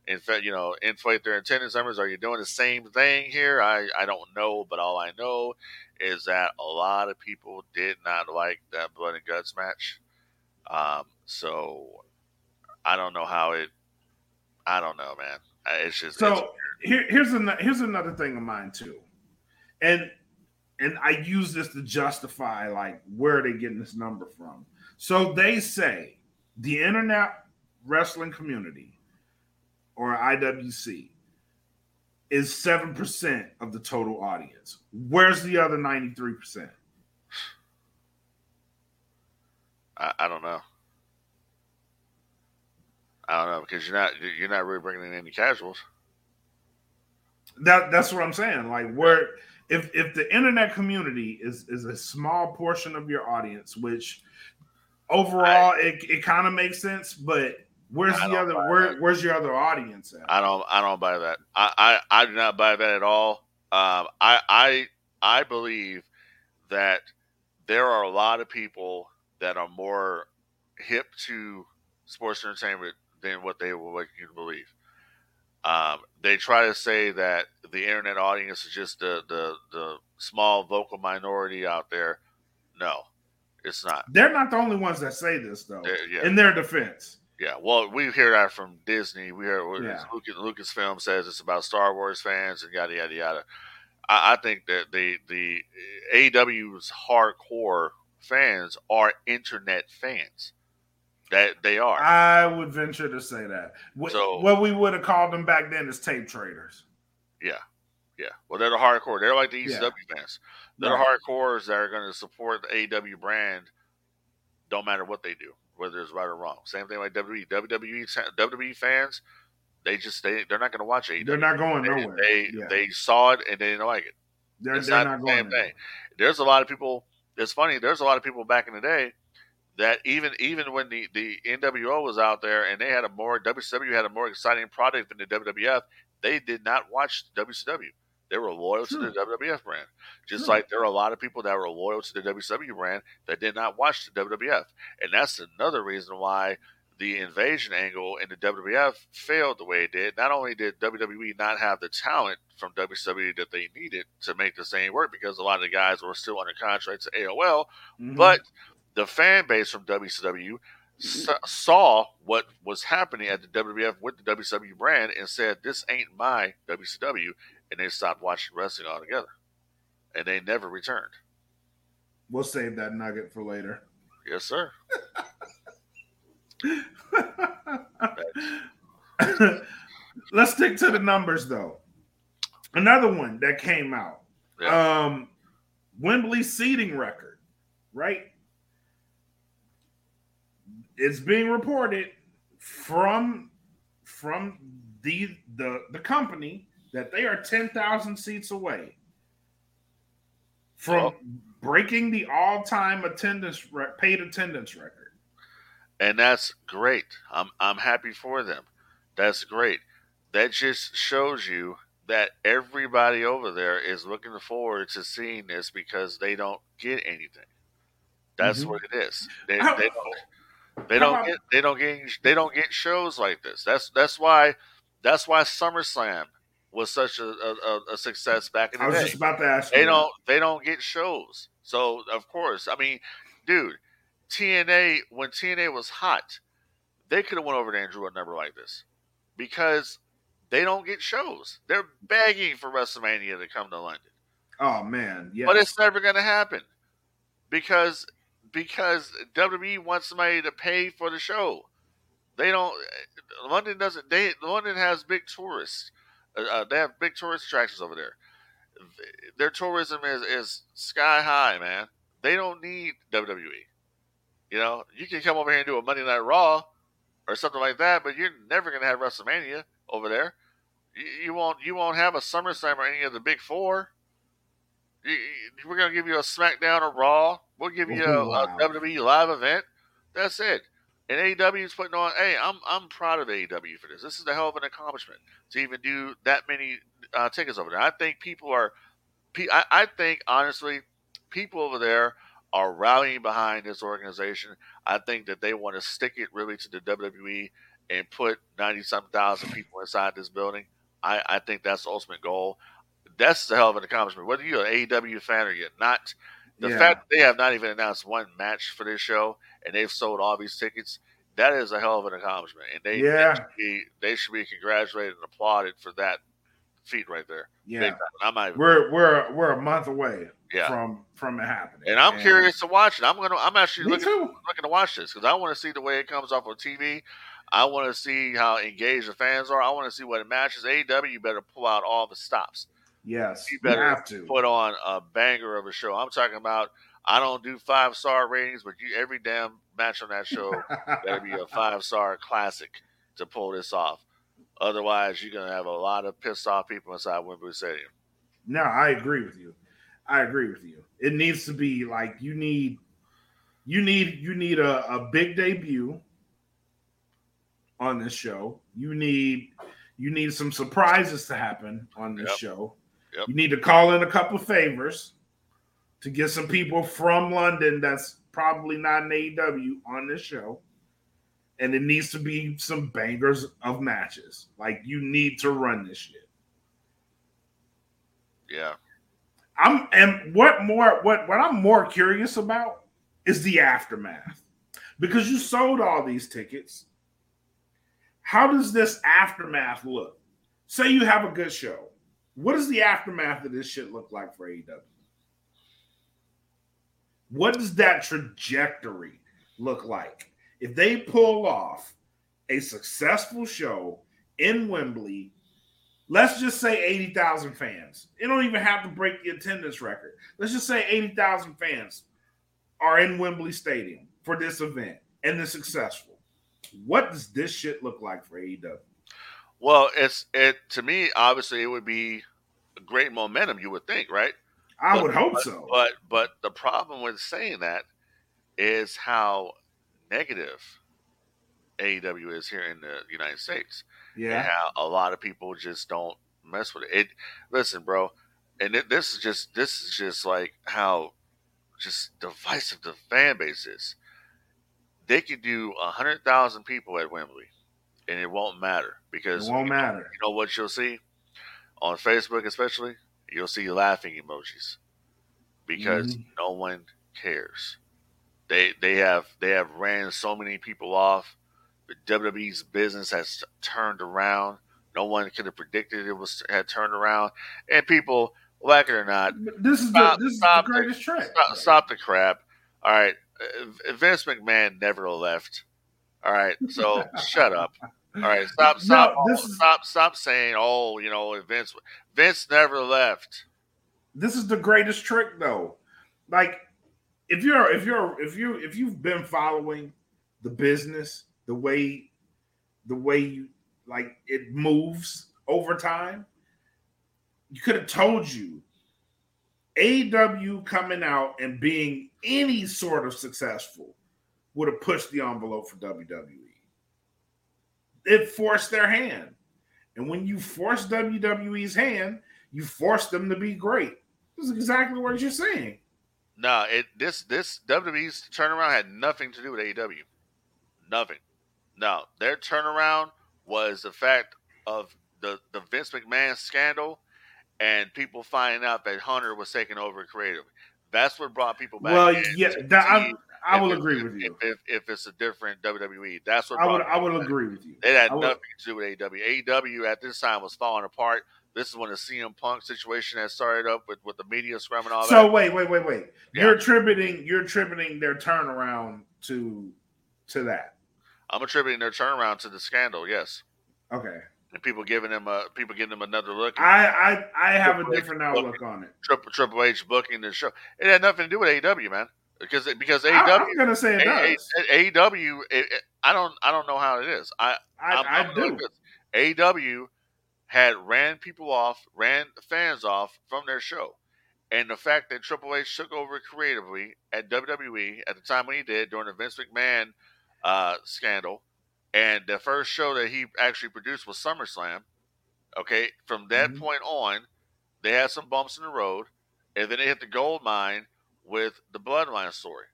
in fact, you know, inflate their attendance numbers? Are you doing the same thing here? I I don't know, but all I know is that a lot of people did not like that blood and guts match. Um, so I don't know how it. I don't know, man. It's just so. It's here, here's another here's another thing of mine too, and and I use this to justify like where are they getting this number from. So they say the internet wrestling community or IWC is 7% of the total audience. Where's the other 93%? I, I don't know. I don't know because you're not you're not really bringing in any casuals. That that's what I'm saying. Like where if if the internet community is is a small portion of your audience, which overall I, it, it kind of makes sense, but where's the other where, where's your other audience at? I don't I don't buy that. I I, I do not buy that at all. Um, I I I believe that there are a lot of people that are more hip to sports entertainment than what they would like you to believe. Um, they try to say that the internet audience is just the, the, the small vocal minority out there. No, it's not. They're not the only ones that say this, though. Yeah. In their defense. Yeah, well, we hear that from Disney. We hear yeah. Lucas, Lucasfilm says it's about Star Wars fans and yada yada yada. I, I think that the the AEW's hardcore fans are internet fans. That they are. I would venture to say that. What, so, what we would have called them back then is tape traders. Yeah. Yeah. Well, they're the hardcore. They're like the ECW yeah. fans. They're right. the hardcores that are going to support the AEW brand, don't matter what they do, whether it's right or wrong. Same thing like WWE. WWE, WWE fans, they just they they're not going to watch AEW. They're not going they, nowhere. They yeah. they saw it and they didn't like it. They're, they're not, not the same thing. There's a lot of people. It's funny. There's a lot of people back in the day that even even when the, the NWO was out there and they had a more WCW had a more exciting product than the WWF, they did not watch WCW. They were loyal to the WWF brand, just like there are a lot of people that were loyal to the WCW brand that did not watch the WWF, and that's another reason why the invasion angle in the WWF failed the way it did. Not only did WWE not have the talent from WCW that they needed to make the same work because a lot of the guys were still under contract to AOL, mm-hmm. but the fan base from WCW saw what was happening at the WWF with the WCW brand and said, "This ain't my WCW," and they stopped watching wrestling altogether, and they never returned. We'll save that nugget for later. Yes, sir. let's stick to the numbers though. Another one that came out. Yeah. Um, Wembley seating record, right? It's being reported from from the the the company that they are 10,000 seats away from oh. breaking the all-time attendance paid attendance record. And that's great. I'm I'm happy for them. That's great. That just shows you that everybody over there is looking forward to seeing this because they don't get anything. That's mm-hmm. what it is. They, they don't. They don't uh-huh. get. They don't get. They don't get shows like this. That's that's why. That's why SummerSlam was such a, a, a success back in the day. I was day. just about to ask. They don't. They don't get shows. So of course, I mean, dude, TNA when TNA was hot, they could have went over there and drew a number like this because they don't get shows. They're begging for WrestleMania to come to London. Oh man, yeah. But it's never going to happen because because WWE wants somebody to pay for the show. They don't. London doesn't. They London has big tourists. Uh, uh they have big tourist attractions over there. Their tourism is is sky high, man. They don't need WWE. You know, you can come over here and do a Monday Night Raw or something like that, but you're never to have WrestleMania over there. You, you, won't you won't have a SummerSlam or any of the big four. You, we're to give you a SmackDown or Raw. We'll give you a, wow. a WWE live event. That's it. And AEW is putting on. Hey, I'm I'm proud of AEW for this. This is a hell of an accomplishment to even do that many uh, tickets over there. I think people are. I, I think honestly, people over there are rallying behind this organization. I think that they want to stick it really to the WWE and put 90 something thousand people inside this building. I, I think that's the ultimate goal. That's a hell of an accomplishment. Whether you're an AEW fan or you're not, the yeah. fact they have not even announced one match for this show and they've sold all these tickets, that is a hell of an accomplishment. And they, yeah. they, should, be, they should be congratulated and applauded for that feat right there. Yeah, I'm not we're we're we're a month away yeah. from from it happening. And I'm and curious to watch it. I'm gonna I'm actually looking too. looking to watch this because I want to see the way it comes off on TV. I want to see how engaged the fans are. I want to see what it matches. AEW better pull out all the stops. Yes, you better have to put on a banger of a show. I'm talking about. I don't do five star ratings, but you, every damn match on that show better be a five star classic to pull this off. Otherwise, you're gonna have a lot of pissed off people inside Wembley Stadium. No, I agree with you. I agree with you. It needs to be like you need you need you need a, a big debut on this show. You need you need some surprises to happen on this yep. show. Yep. You need to call in a couple favors to get some people from London that's probably not an AEW on this show. And it needs to be some bangers of matches. Like you need to run this shit. Yeah. I'm and what more what what I'm more curious about is the aftermath. Because you sold all these tickets. How does this aftermath look? Say you have a good show. What does the aftermath of this shit look like for AEW? What does that trajectory look like? If they pull off a successful show in Wembley let's just say 80,000 fans. It don't even have to break the attendance record. Let's just say 80,000 fans are in Wembley Stadium for this event and they're successful. What does this shit look like for AEW? Well, it's it to me. Obviously, it would be great momentum. You would think, right? I but, would hope but, so. But but the problem with saying that is how negative AEW is here in the United States. Yeah, how a lot of people just don't mess with it. it listen, bro, and it, this is just this is just like how just divisive the fan base is. They could do a hundred thousand people at Wembley, and it won't matter because it won't you matter. Know, you know what you'll see on Facebook, especially you'll see laughing emojis because mm-hmm. no one cares. They they have they have ran so many people off The WWE's business has turned around. No one could have predicted it was had turned around, and people, like it or not, this is stop, the, this is the greatest the, Stop, stop, the crap. All right, Vince McMahon never left. All right, so shut up. All right, stop, stop, no, this is, stop, stop saying, "Oh, you know, Vince, Vince never left." This is the greatest trick, though. Like, if you're, if you're, if you, if you've been following the business, the way, the way you like it moves over time, you could have told you AW coming out and being any sort of successful would have pushed the envelope for WWE it forced their hand. And when you force WWE's hand, you force them to be great. This is exactly what you're saying. No, it this this WWE's turnaround had nothing to do with AEW. Nothing. No, their turnaround was the fact of the the Vince McMahon scandal and people finding out that Hunter was taking over creatively. That's what brought people back. Well, yeah, that, I will agree with you. If, if, if, it's a different WWE, that's what I would. I would agree with you. It had nothing to do with AEW. AEW at this time was falling apart. This is when the CM Punk situation had started up with, with the media scrum and all so that. So wait, wait, wait, wait. Yeah. You're attributing you're attributing their turnaround to to that. I'm attributing their turnaround to the scandal. Yes. Okay. And people giving them a people giving them another look. I I, I have Triple a different H outlook booking, on it. Triple Triple H booking the show. It had nothing to do with AEW, man because because AEW. I'm gonna say it does. AEW. I don't. I don't know how it is. I I, I do. AEW had ran people off, ran fans off from their show, and the fact that Triple H took over creatively at WWE at the time when he did during the Vince McMahon uh, scandal, and the first show that he actually produced was SummerSlam. Okay, from that mm-hmm. point on, they had some bumps in the road, and then they hit the gold mine with the Bloodline story.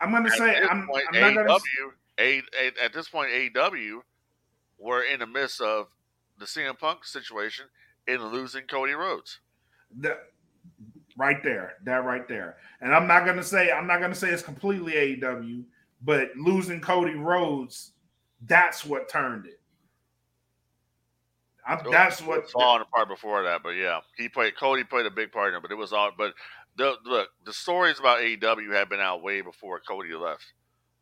I'm going to say, I'm, point, I'm not going to. Say at this point, AEW were in the midst of the CM Punk situation in losing Cody Rhodes. The, right there, that right there. And I'm not going to say, I'm not going to say it's completely AEW, but losing Cody Rhodes, that's what turned it. I, that's what falling apart before that, but yeah, he played. Cody played a big part in it, but it was all. But the look, the stories about AEW had been out way before Cody left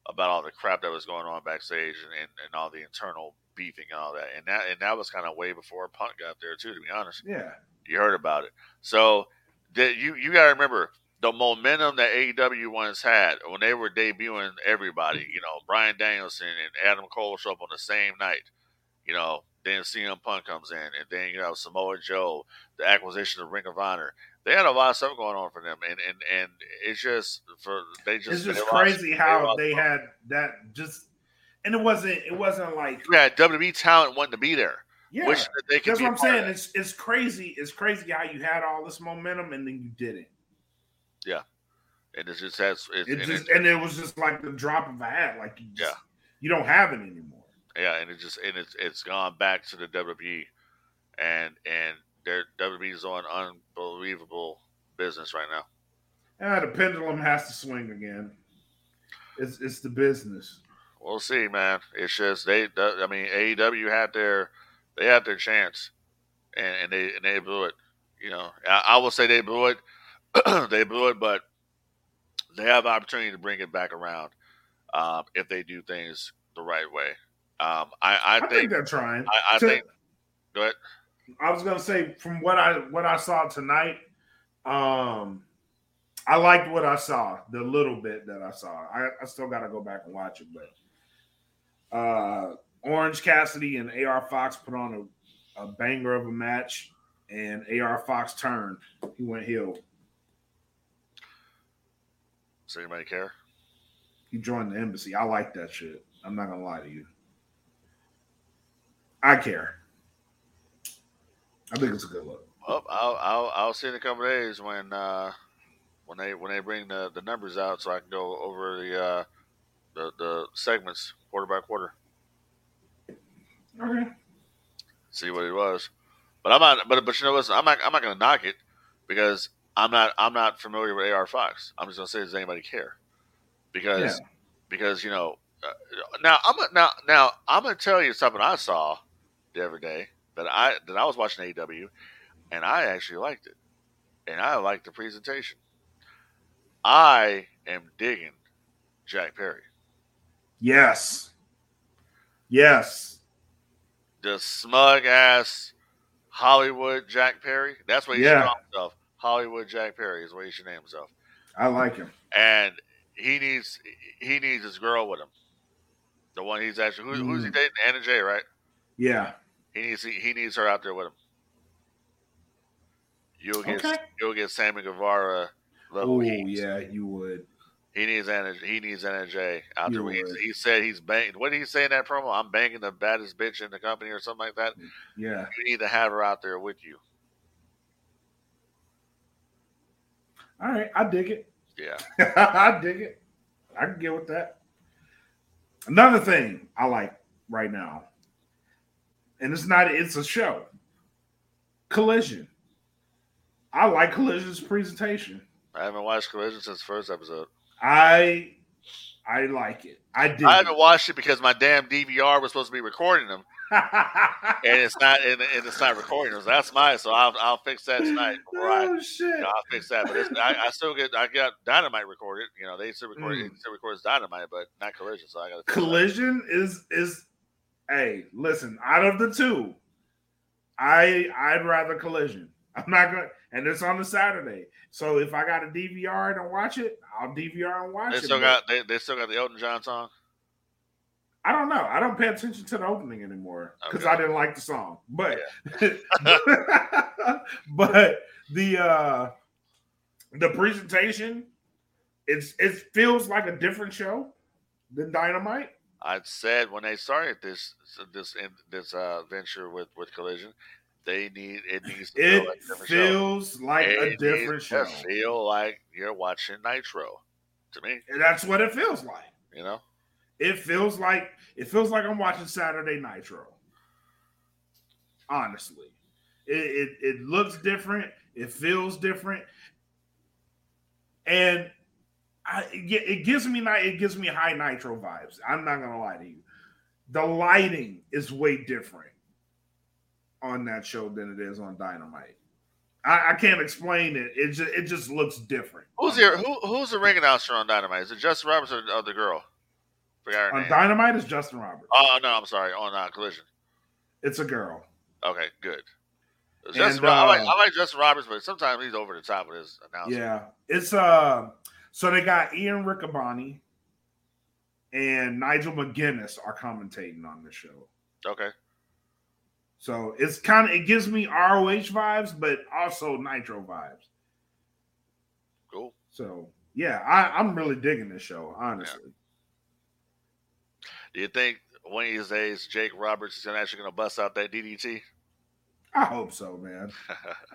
about all the crap that was going on backstage and, and, and all the internal beefing and all that. And that and that was kind of way before Punk got there too, to be honest. Yeah. You heard about it. So the, you you gotta remember the momentum that AEW once had when they were debuting everybody, you know, Bryan Danielson and Adam Cole show up on the same night. You know, then CM Punk comes in, and then you know Samoa Joe, the acquisition of Ring of Honor they had a lot of stuff going on for them, and and and it's just for they just it's just crazy lost, how they, they had that just, and it wasn't it wasn't like yeah WWE talent wanting to be there. Yeah, they that's what I'm saying. It's it's crazy. It's crazy how you had all this momentum and then you didn't. Yeah, and it just has it, it and, just, it, and it was just like the drop of a hat. Like you just, yeah, you don't have it anymore. Yeah, and it just and it's it's gone back to the WWE, and and their WWE's on unbelievable business right now. Yeah, the pendulum has to swing again. It's it's the business. We'll see, man. It's just they. I mean, AEW had their they had their chance, and, and they and they blew it. You know, I, I will say they blew it. they blew it, but they have opportunity to bring it back around um, if they do things the right way. Um, I, I, I think, think, they're trying. I, I to, think. Go ahead. I was gonna say from what I what I saw tonight, um, I liked what I saw, the little bit that I saw. I, I still gotta go back and watch it, but uh, Orange Cassidy and AR Fox put on a, a banger of a match, and AR Fox turned. He went heel. Does anybody care? He joined the embassy. I like that shit. I'm not gonna lie to you. I care. I think it's a good look. Well, I'll I'll, I'll see in a couple days when uh, when they when they bring the, the numbers out, so I can go over the uh, the the segments quarter by quarter. Okay. See what it was, but I'm not. But but you know what? I'm not. I'm not going to knock it because I'm not. I'm not familiar with AR Fox. I'm just going to say, does anybody care? Because yeah. because you know uh, now I'm now now I'm going to tell you something I saw the other day that I that I was watching AEW, and I actually liked it, and I liked the presentation. I am digging Jack Perry. Yes. Yes. the smug ass Hollywood Jack Perry. That's what he yeah. should call himself. Hollywood Jack Perry is what he should name himself. I like him. And he needs he needs his girl with him. The one he's actually who, mm. who's he mm. dating? Anna Jay, right? Yeah. He needs he needs her out there with him. You'll get okay. you'll get Sammy Guevara level. Oh yeah, you would. He needs energy. He needs energy out there. He, he, said he's banging. What did he say in that promo? I'm banging the baddest bitch in the company or something like that. Yeah, you need to have her out there with you. All right, I dig it. Yeah, I dig it. I can get with that. Another thing I like right now, and it's not. It's a show. Collision. I like Collision's presentation. I haven't watched Collision since the first episode. I I like it. I did. I haven't watched it because my damn DVR was supposed to be recording them, and it's not. And, and, it's not recording them. So that's mine. So I'll I'll fix that tonight. Oh shit! You know, I'll fix that. But I, I, still get I got Dynamite recorded. You know they still record mm. it still records Dynamite, but not Collision. So I got Collision that. is is. Hey, listen. Out of the two, I I'd rather Collision. I'm not gonna, and it's on a Saturday. So if I got a DVR and watch it, I'll DVR and watch they it. Still got they, they still got the Elton John song. I don't know. I don't pay attention to the opening anymore because okay. I didn't like the song. But yeah. but the uh the presentation, it's it feels like a different show than Dynamite. I said when they started this this this uh, venture with with Collision, they need it needs to it like feels show. like it a different show. feel like you're watching Nitro to me. And that's what it feels like. You know, it feels like it feels like I'm watching Saturday Nitro. Honestly, it it, it looks different. It feels different, and I, it gives me it gives me high Nitro vibes. I'm not gonna lie to you. The lighting is way different on that show than it is on Dynamite. I, I can't explain it. It just it just looks different. Who's your who who's the ring announcer on Dynamite? Is it Justin Roberts or, or the girl? on name. Dynamite is Justin Roberts. Oh no, I'm sorry. On uh, Collision, it's a girl. Okay, good. Justin, and, uh, I, like, I like Justin Roberts, but sometimes he's over the top with his announcement. Yeah, it's uh. So they got Ian Riccaboni and Nigel McGuinness are commentating on the show. Okay. So it's kind of it gives me ROH vibes, but also Nitro vibes. Cool. So yeah, I, am really digging this show, honestly. Yeah. Do you think one of these days Jake Roberts is actually going to bust out that DDT? I hope so, man.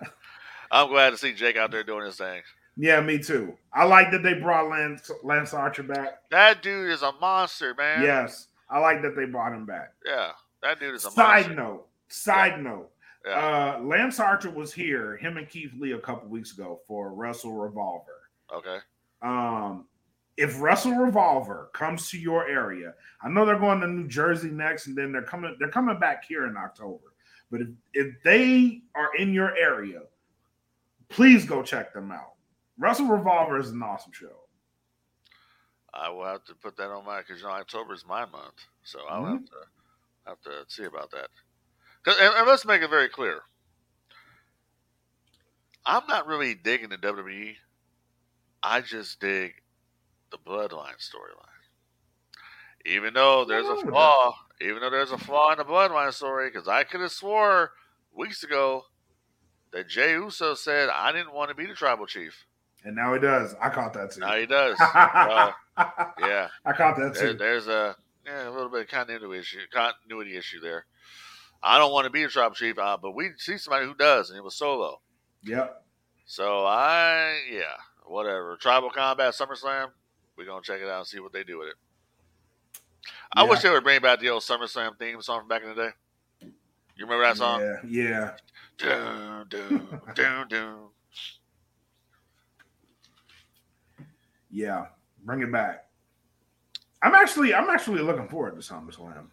I'm glad to see Jake out there doing his thing. Yeah, me too. I like that they brought Lance Lance Archer back. That dude is a monster, man. Yes, I like that they brought him back. Yeah, that dude is a side monster. note. Side yeah. note. Yeah. Uh, Lance Archer was here, him and Keith Lee, a couple weeks ago for Wrestle Revolver. Okay. Um, if Wrestle Revolver comes to your area, I know they're going to New Jersey next, and then they're coming. They're coming back here in October. But if, if they are in your area, please go check them out. Wrestle Revolver is an awesome show. I will have to put that on my because you know October is my month, so I'll mm-hmm. have to have to see about that. And, and let's make it very clear. I'm not really digging the WWE. I just dig the Bloodline storyline. Even though there's a flaw, even though there's a flaw in the Bloodline story, because I could have swore weeks ago that Jay Uso said I didn't want to be the tribal chief. And now he does. I caught that too. Now he does. uh, yeah, I caught that too. There, there's a yeah, a little bit of continuity issue, continuity issue there. I don't want to be a tribal chief, uh, but we see somebody who does, and it was Solo. Yep. So I, yeah, whatever. Tribal Combat SummerSlam, we're gonna check it out and see what they do with it. I wish they would bring back the old SummerSlam theme song from back in the day. You remember that song? Yeah, yeah. Dun, dun, dun, dun. Yeah, bring it back. I'm actually, I'm actually looking forward to SummerSlam.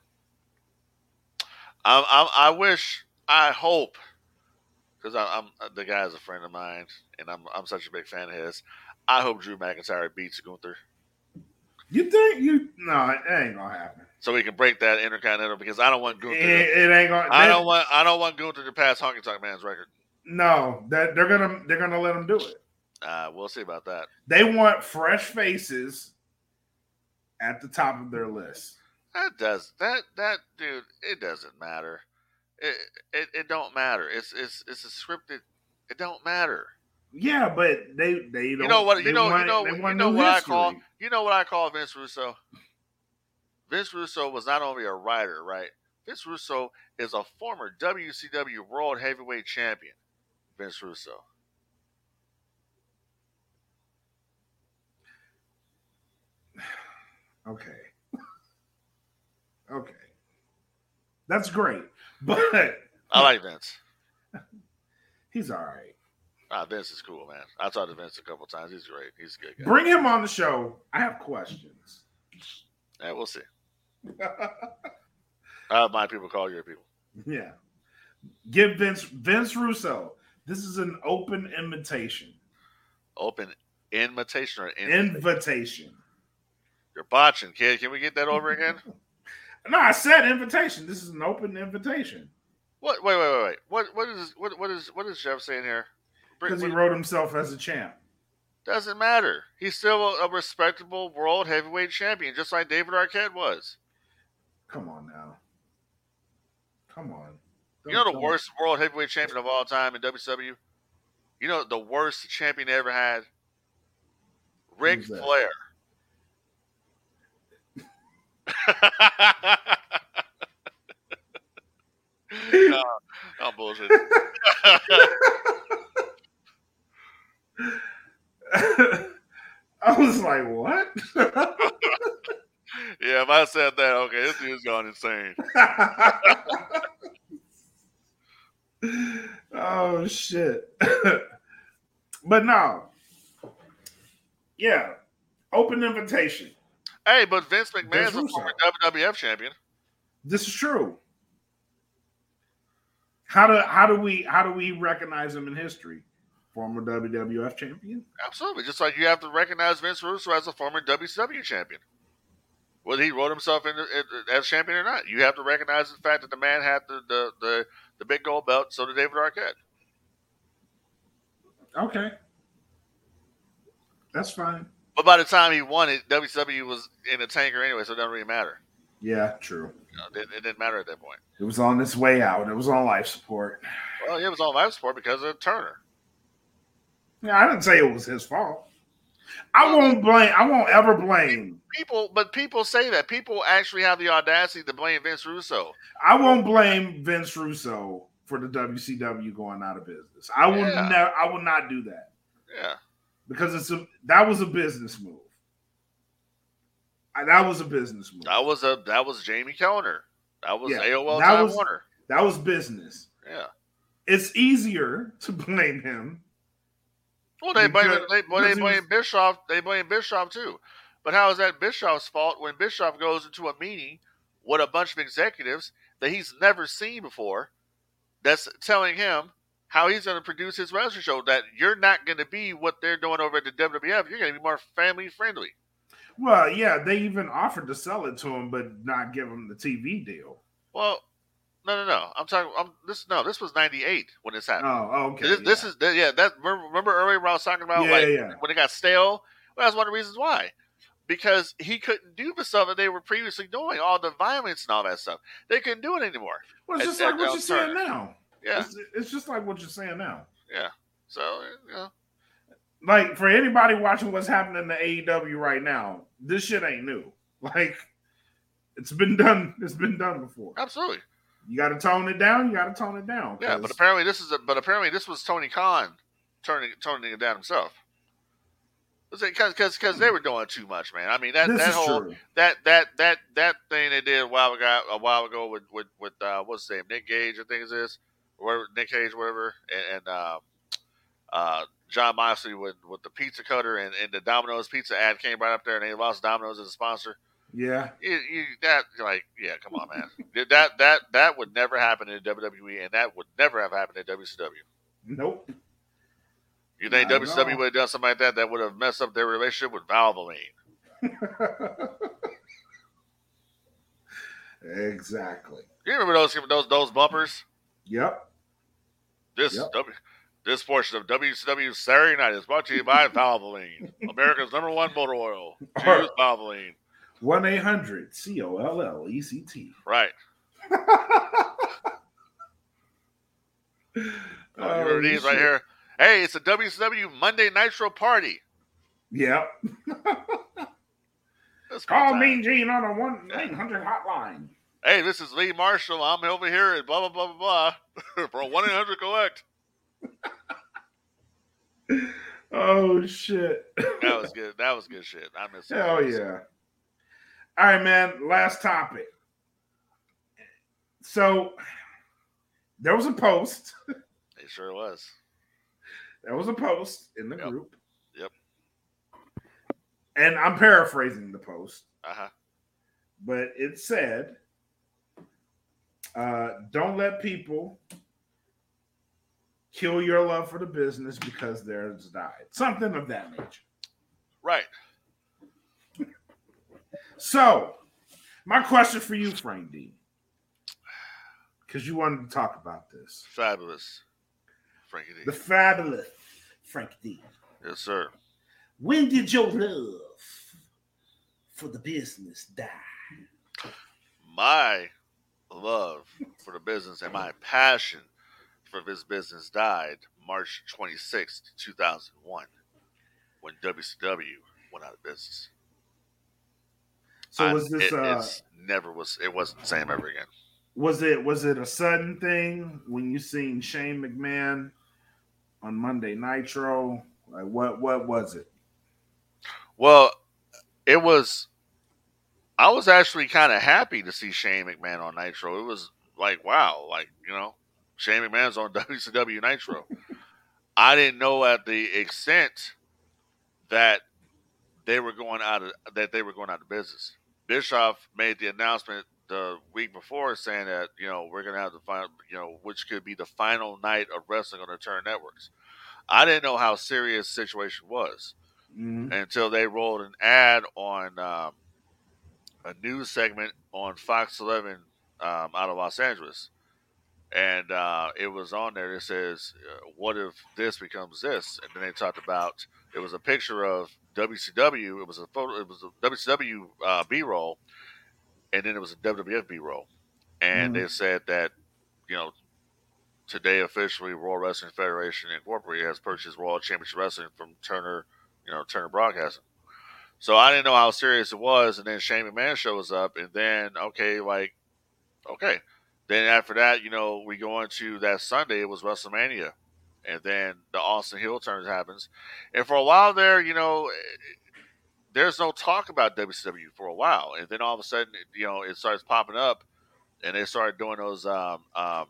I, I, I wish, I hope, because I'm uh, the guy's a friend of mine, and I'm I'm such a big fan of his. I hope Drew McIntyre beats Gunther. You think you? No, it ain't gonna happen. So we can break that intercontinental because I don't want Gunther. It, it ain't gonna. I don't want. I don't want Gunther to pass Honky Tonk Man's record. No, that they're gonna they're gonna let him do it. Uh, we'll see about that. They want fresh faces at the top of their list. That does that that dude. It doesn't matter. It it, it don't matter. It's it's it's a scripted. It don't matter. Yeah, but they they don't, You know what? You know want- you know you know what I call you know what I call Vince Russo. Vince Russo was not only a writer, right? Vince Russo is a former WCW World Heavyweight Champion. Vince Russo. Okay. Okay. That's great, but I like Vince. he's all right. Ah, Vince is cool, man. I talked to Vince a couple times. He's great. He's a good guy. Bring him on the show. I have questions. Yeah, we'll see. I have my people call your people. yeah. Give Vince Vince Russo. This is an open invitation. Open invitation or invitation? Invitation. You're botching, kid. Can we get that over again? No, I said invitation. This is an open invitation What? Wait, wait, wait, wait. What? What is? What? What is? What is Jeff saying here? Because he wrote himself as a champ. Doesn't matter. He's still a, a respectable world heavyweight champion, just like David Arquette was. Come on now. Come on. You know the Don't- worst world heavyweight champion of all time in WCW? You know the worst champion they ever had? Ric Who's that? Flair. no, I'm bullshit. I was like, what? yeah, if I said that, okay, this dude's gone insane. oh shit. but no. Yeah. Open invitation. Hey, but Vince McMahon's a former WWF champion. This is true. How do how do we how do we recognize him in history? Former WWF champion? Absolutely. Just like you have to recognize Vince Russo as a former WCW champion. Whether he wrote himself in, in- as champion or not, you have to recognize the fact that the man had the, the, the, the big gold belt, so did David Arquette. Okay. That's fine. But by the time he won it, WCW was in a tanker anyway, so it doesn't really matter. Yeah, true. You know, it, it didn't matter at that point. It was on its way out. It was on life support. Well, it was on life support because of Turner. Yeah, I didn't say it was his fault. I won't blame. I won't ever blame. People, but people say that. People actually have the audacity to blame Vince Russo. I won't blame Vince Russo for the WCW going out of business. I will Yeah. never. I will not do that Yeah. Because it's a that was a business move. I- That was a business move. That was a that was Jamie Kellner. That was Yeah, AOL that Time was- Warner. That was business. Yeah. It's easier to blame him. Well, they blame they, well, they blame Bischoff. They blame Bischoff too. But how is that Bischoff's fault when Bischoff goes into a meeting with a bunch of executives that he's never seen before? That's telling him how he's going to produce his wrestling show. That you're not going to be what they're doing over at the WWF. You're going to be more family friendly. Well, yeah, they even offered to sell it to him, but not give him the TV deal. Well, no, no, no. I'm talking. I'm this. No, this was '98 when this happened. Oh, okay. this, this is yeah. That remember, earlier when I was talking about Yeah, like yeah. when it got stale. Well, that's one of the reasons why. Because he couldn't do the stuff that they were previously doing, all the violence and all that stuff. They couldn't do it anymore. well, it's just at- like what at you're saying now. Yeah. It's, it's just like what you're saying now. Yeah. So you know, Like for anybody watching what's happening in the AEW right now, this shit ain't new. Like it's been done. It's been done before. absolutely. You got to tone it down. You got to tone it down. Yeah, but apparently this is a, but apparently this was Tony Khan turning toning it down himself. Because because they were doing too much, man. I mean that this that whole true. that that that that thing they did a while ago a while ago with with with uh, what's his name Nick Gage I think it is whatever Nick Cage whatever and, and uh, uh, Jon Moxley with with the pizza cutter and, and the Domino's pizza ad came right up there and they lost Domino's as a sponsor. Yeah. You, you that like yeah come on man that that that would never happen in WWE and that would never have happened in WCW. Nope. You think Not WCW would have done something like that that would have messed up their relationship with Valvoline? exactly. You remember those those those bumpers? Yep. This yep. W, this portion of WCW Saturday Night is brought to you by Valvoline, America's number one motor oil. Choose Valvoline. One eight hundred C O L L E C T. Right. oh, oh these right here. Hey, it's a WCW Monday Nitro party. Yep. Call Mean Gene on a one eight hundred hotline. Hey, this is Lee Marshall. I'm over here at blah blah blah blah blah for one eight hundred collect. oh shit! that was good. That was good shit. I miss. Hell yeah! All right, man. Last topic. So there was a post. It sure was. There was a post in the yep. group. Yep. And I'm paraphrasing the post. Uh-huh. But it said, uh, don't let people kill your love for the business because theirs died. Something of that nature. Right. So, my question for you, Frank D, because you wanted to talk about this. Fabulous, Frankie D. The fabulous Frank D. Yes, sir. When did your love for the business die? My love for the business and my passion for this business died March 26th, 2001, when WCW went out of business. So was this? It, uh, never was. It wasn't the same ever again. Was it? Was it a sudden thing when you seen Shane McMahon on Monday Nitro? Like what? What was it? Well, it was. I was actually kind of happy to see Shane McMahon on Nitro. It was like, wow, like you know, Shane McMahon's on WCW Nitro. I didn't know at the extent that they were going out of that they were going out of business. Bischoff made the announcement the week before saying that you know we're going to have the final, you know, which could be the final night of wrestling on the Turn Networks. I didn't know how serious the situation was mm-hmm. until they rolled an ad on um, a news segment on Fox 11 um, out of Los Angeles, and uh, it was on there. It says, uh, "What if this becomes this?" And then they talked about it was a picture of WCW. It was a photo. It was a WCW uh, B roll, and then it was a WWF B roll, and mm-hmm. they said that you know today officially World Wrestling Federation Incorporated has purchased World Championship Wrestling from Turner, you know Turner Broadcasting. So I didn't know how serious it was, and then Shane McMahon shows up, and then okay, like okay, then after that, you know, we go into that Sunday. It was WrestleMania, and then the Austin heel turn happens, and for a while there, you know, there's no talk about WCW for a while, and then all of a sudden, you know, it starts popping up, and they started doing those um, um,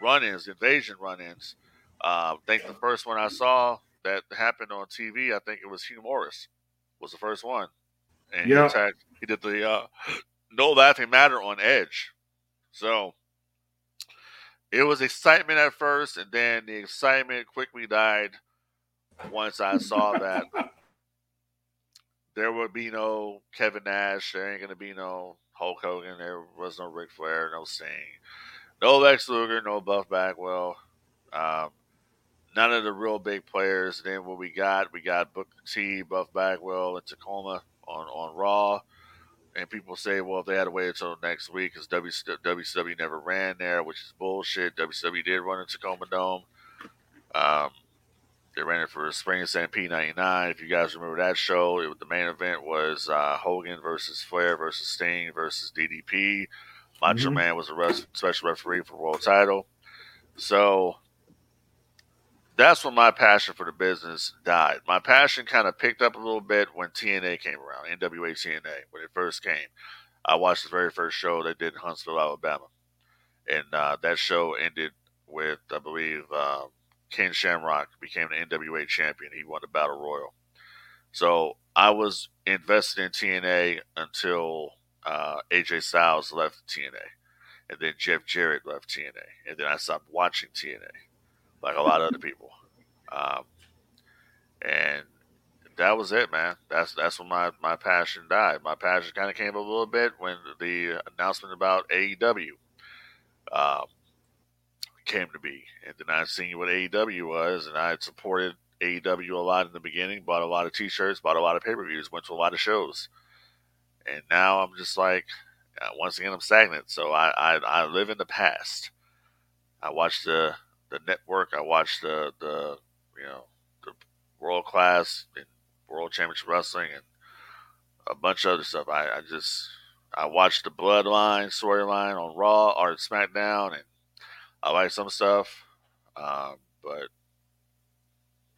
run-ins, invasion run-ins. Uh, I think the first one I saw that happened on TV, I think it was Hugh Morris was the first one, and he attacked. He did the uh, No Laughing Matter on Edge, so it was excitement at first, and then the excitement quickly died once I saw that there would be no Kevin Nash, there ain't gonna be no Hulk Hogan, there was no Ric Flair, no Sting, no Lex Luger, no Buff Bagwell, um, none of the real big players. Then what we got, we got Booker T, Buff Bagwell, and Tacoma on on Raw. And people say, well, if they had to wait until next week, because WCW never ran there, which is bullshit. WCW did run in Tacoma Dome. Um, they ran it for Spring Stampede '99. If you guys remember that show, it, the main event was uh, Hogan versus Flair versus Sting versus DDP. Macho mm-hmm. Man was a special referee for world title. So that's when my passion for the business died. My passion kind of picked up a little bit when TNA came around, NWA TNA, when it first came. I watched the very first show they did in Huntsville, Alabama. And uh, that show ended with, I believe, uh, Ken Shamrock became the NWA champion. He won the Battle Royal. So I was invested in TNA until uh, AJ Styles left TNA. And then Jeff Jarrett left TNA. And then I stopped watching TNA like a lot of other people. Um, and that was it, man. That's that's when my my passion died. My passion kind of came a little bit when the announcement about AEW um, came to be, and then I seen what AEW was, and I supported AEW a lot in the beginning. Bought a lot of T-shirts, bought a lot of pay-per-views, went to a lot of shows, and now I'm just like, uh, once again, I'm stagnant. So I I, I live in the past. I watch the the network. I watch the the you know the world class and world championship wrestling and a bunch of other stuff. I, I just I watched the Bloodline storyline on Raw or SmackDown, and I like some stuff, um, but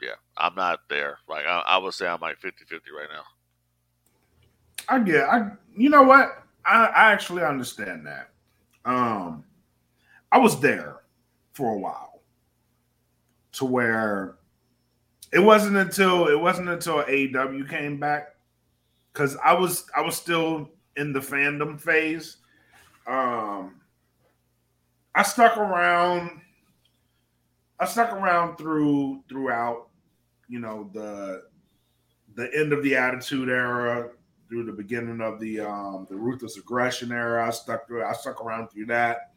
yeah, I'm not there. Like I, I would say, I'm like 50-50 right now. I get. I you know what? I, I actually understand that. Um, I was there for a while, to where it wasn't until it wasn't until AEW came back because I was I was still in the fandom phase. Um, I stuck around. I stuck around through throughout, you know the the end of the Attitude Era, through the beginning of the um, the ruthless aggression era. I stuck through. I stuck around through that.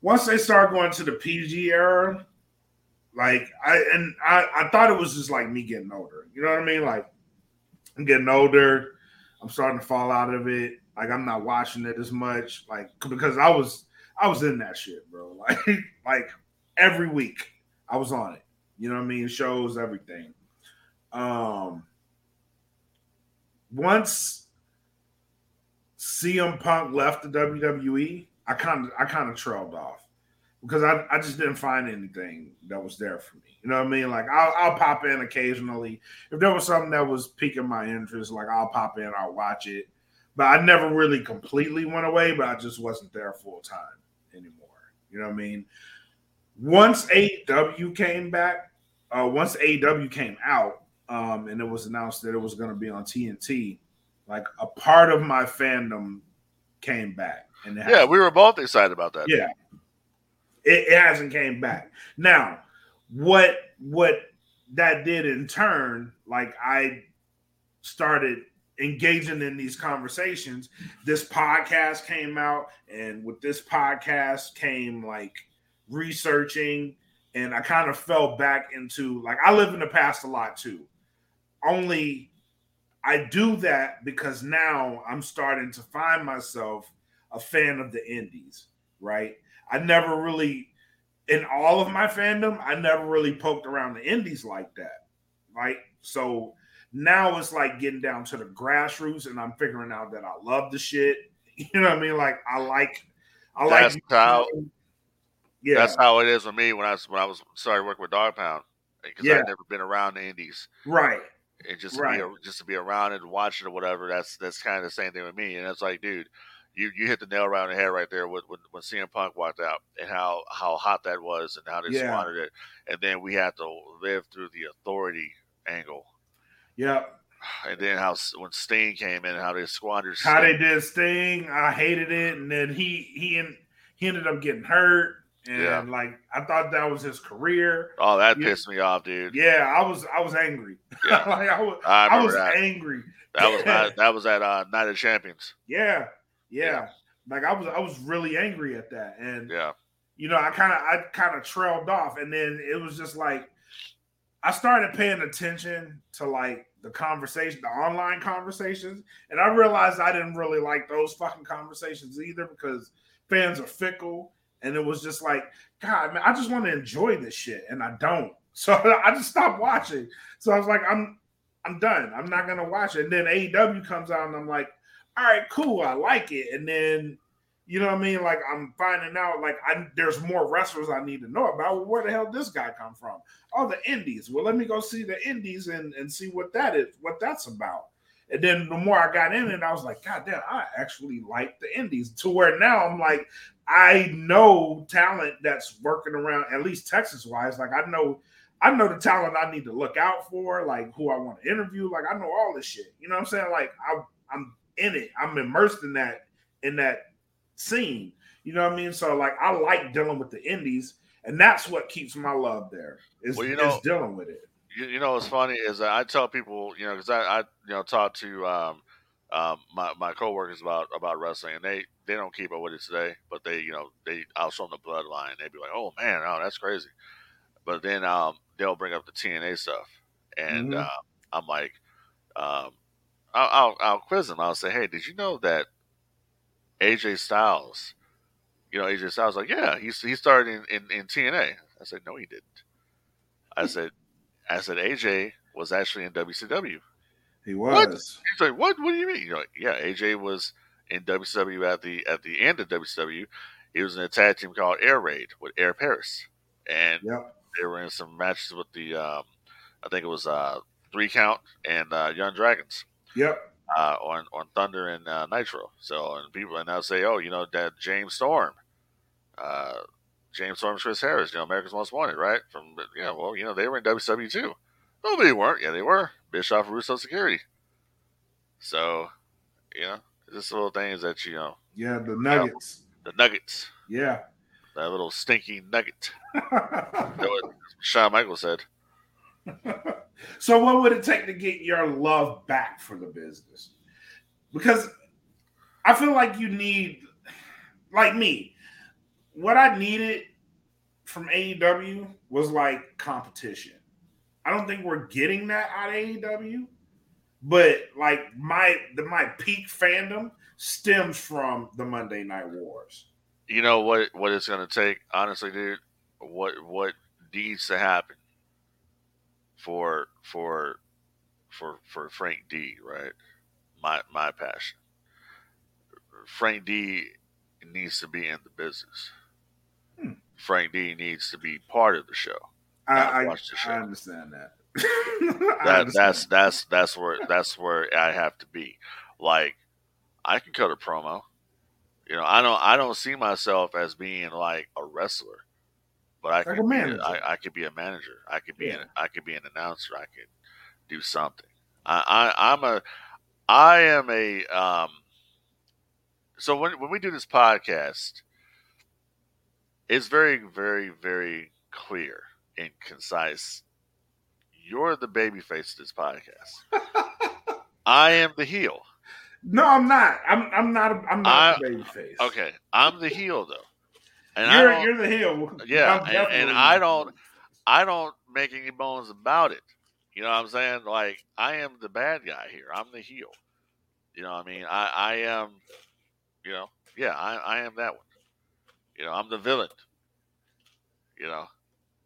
Once they started going to the PG era, like I and I, I thought it was just like me getting older. You know what I mean? Like I'm getting older. I'm starting to fall out of it. Like I'm not watching it as much. Like because I was I was in that shit, bro. Like like every week I was on it. You know what I mean? Shows, everything. Um once CM Punk left the WWE, I kind of I kind of trailed off because I, I just didn't find anything that was there for me. You know what I mean? Like I'll, I'll pop in occasionally if there was something that was piquing my interest. Like I'll pop in, I'll watch it, but I never really completely went away. But I just wasn't there full time anymore. You know what I mean? Once AW came back, uh, once AW came out, um, and it was announced that it was going to be on TNT, like a part of my fandom came back. And yeah, we were both excited about that. Yeah, it, it hasn't came back. Now, what what that did in turn, like I started engaging in these conversations. This podcast came out, and with this podcast came like researching, and I kind of fell back into like I live in the past a lot too only I do that because now I'm starting to find myself a fan of the indies, right? I never really, in all of my fandom, I never really poked around the indies like that, right? So now it's like getting down to the grassroots, and I'm figuring out that I love the shit. You know what I mean? Like I like, I that's like how. Yeah, that's how it is with me when I was, when I was started working with Dog Pound eh, because yeah. I'd never been around the indies, right? and just right. to be just to be around it and watch it or whatever. That's that's kind of the same thing with me. And it's like, dude, you you hit the nail around the head right there with when, when CM Punk walked out and how how hot that was and how they yeah. squandered it. And then we had to live through the authority angle. Yeah. And then how when Sting came in, how they squandered. How Sting. they did Sting, I hated it, and then he he he ended up getting hurt and yeah. like I thought that was his career. Oh, that pissed me off, dude. Yeah, I was I was angry. Yeah. like I was I, I was that. angry. That was not, that was at uh, Night of Champions. Yeah, yeah, yeah. Like I was I was really angry at that, and yeah, you know I kind of I kind of trailed off, and then it was just like I started paying attention to like the conversation, the online conversations, and I realized I didn't really like those fucking conversations either because fans are fickle and it was just like, God, man, I just want to enjoy this shit, and I don't. So I just stopped watching. So I was like, I'm, I'm done. I'm not gonna watch it. And then AEW comes out, and I'm like, all right, cool, I like it. And then, you know what I mean? Like I'm finding out, like I there's more wrestlers I need to know about. Well, where the hell this guy come from? Oh, the Indies. Well, let me go see the Indies and and see what that is, what that's about. And then the more I got in it, I was like, God damn, I actually like the indies to where now I'm like, I know talent that's working around at least Texas wise. Like I know, I know the talent I need to look out for, like who I want to interview. Like I know all this shit. You know what I'm saying? Like I, I'm in it. I'm immersed in that in that scene. You know what I mean? So like I like dealing with the indies, and that's what keeps my love there. Is, well, you know, is dealing with it. you, you know what's funny is that I tell people, you know, because I, I, you know, talk to um, um, my my coworkers about about wrestling, and they they don't keep up with it today, but they, you know, they I'll show them the bloodline, they'd be like, oh man, oh that's crazy, but then um, they'll bring up the TNA stuff, and mm-hmm. uh, I'm like, um, I'll, I'll I'll quiz him. I'll say, hey, did you know that AJ Styles, you know, AJ Styles, like, yeah, he he started in, in, in TNA. I said, no, he didn't. I said, I said AJ was actually in WCW. He was. What? He's like, what? What do you mean? You're like, yeah, AJ was in WCW at the at the end of WCW. He was in a tag team called Air Raid with Air Paris, and yep. they were in some matches with the, um, I think it was uh, Three Count and uh, Young Dragons. Yep. Uh, on on Thunder and uh, Nitro. So and people and they'll say, oh, you know that James Storm, uh, James Storm, Chris Harris, you know America's Most Wanted, right? From you know, well, you know they were in WCW too. No, they weren't. Yeah, they were. Bischoff Russo Security. So, you know, just little things that you know. Yeah, the nuggets. You know, the nuggets. Yeah. That little stinky nugget. what Shawn Michaels said. so, what would it take to get your love back for the business? Because I feel like you need, like me, what I needed from AEW was like competition. I don't think we're getting that out of AEW, but like my the my peak fandom stems from the Monday Night Wars. You know what what it's going to take, honestly, dude. What what needs to happen for for for for Frank D, right? My my passion. Frank D needs to be in the business. Hmm. Frank D needs to be part of the show. I, I, I understand that. that understand. that's that's that's where that's where I have to be. Like I can cut a promo. You know, I don't I don't see myself as being like a wrestler, but I like could be a, I, I could be a manager. I could be yeah. an I could be an announcer. I could do something. I, I I'm a I am a um. So when when we do this podcast, it's very very very clear and concise. You're the baby face of this podcast. I am the heel. No, I'm not. I'm I'm not. A, I'm not I, the baby face. Okay, I'm the heel though. And you're you're the heel. Yeah, and, and I don't I don't make any bones about it. You know what I'm saying? Like I am the bad guy here. I'm the heel. You know what I mean? I I am. You know, yeah, I I am that one. You know, I'm the villain. You know,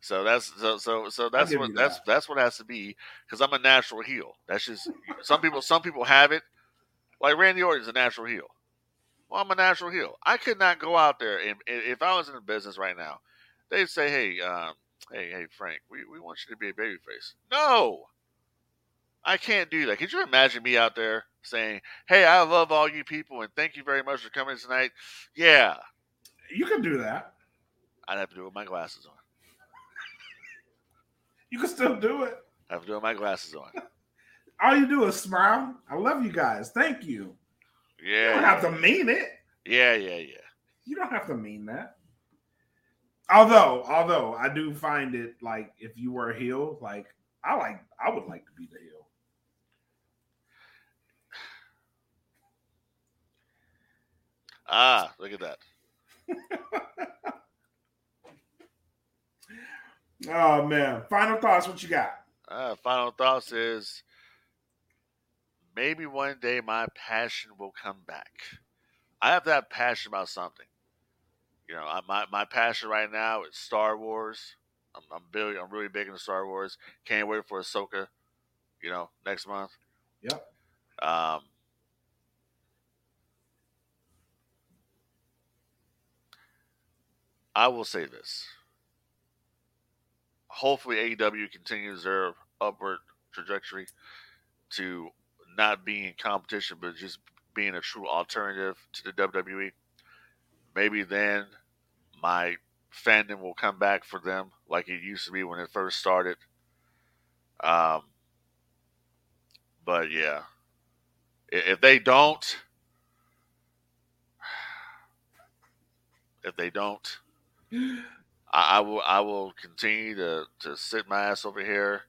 so that's so so so that's what that's that. that's what has to be because I'm a natural heel. That's just some people some people have it. Like Randy Orton's a natural heel. Well, I'm a natural heel. I could not go out there and if I was in the business right now, they'd say, "Hey, um, hey, hey, Frank, we, we want you to be a babyface." No, I can't do that. Could you imagine me out there saying, "Hey, I love all you people and thank you very much for coming tonight"? Yeah, you can do that. I'd have to do it with my glasses on. You can still do it. I have to do it with my glasses on. All you do is smile. I love you guys. Thank you. Yeah. You don't have to mean it. Yeah, yeah, yeah. You don't have to mean that. Although, although I do find it like if you were a heel, like I like I would like to be the heel. Ah, look at that. Oh man! Final thoughts. What you got? Uh, final thoughts is maybe one day my passion will come back. I have that passion about something. You know, I, my my passion right now is Star Wars. I'm I'm, big, I'm really big into Star Wars. Can't wait for Ahsoka. You know, next month. Yep. Um, I will say this hopefully AEW continues their upward trajectory to not being in competition, but just being a true alternative to the WWE. Maybe then my fandom will come back for them like it used to be when it first started. Um, but yeah, if they don't, if they don't, I, I will I will continue to, to sit my ass over here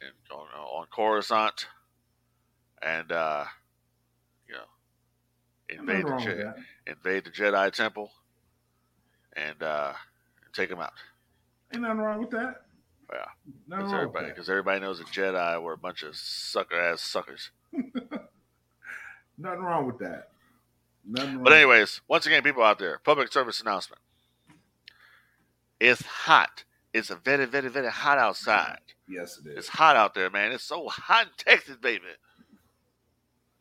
and on, on Coruscant, and uh, you know, invade the Je- invade the Jedi Temple, and uh, take them out. Ain't nothing wrong with that. Yeah, because everybody, because everybody knows the Jedi were a bunch of sucker ass suckers. nothing wrong with that. Nothing but anyways, once again, people out there, public service announcement. It's hot. It's a very, very, very hot outside. Yes, it is. It's hot out there, man. It's so hot in Texas, baby.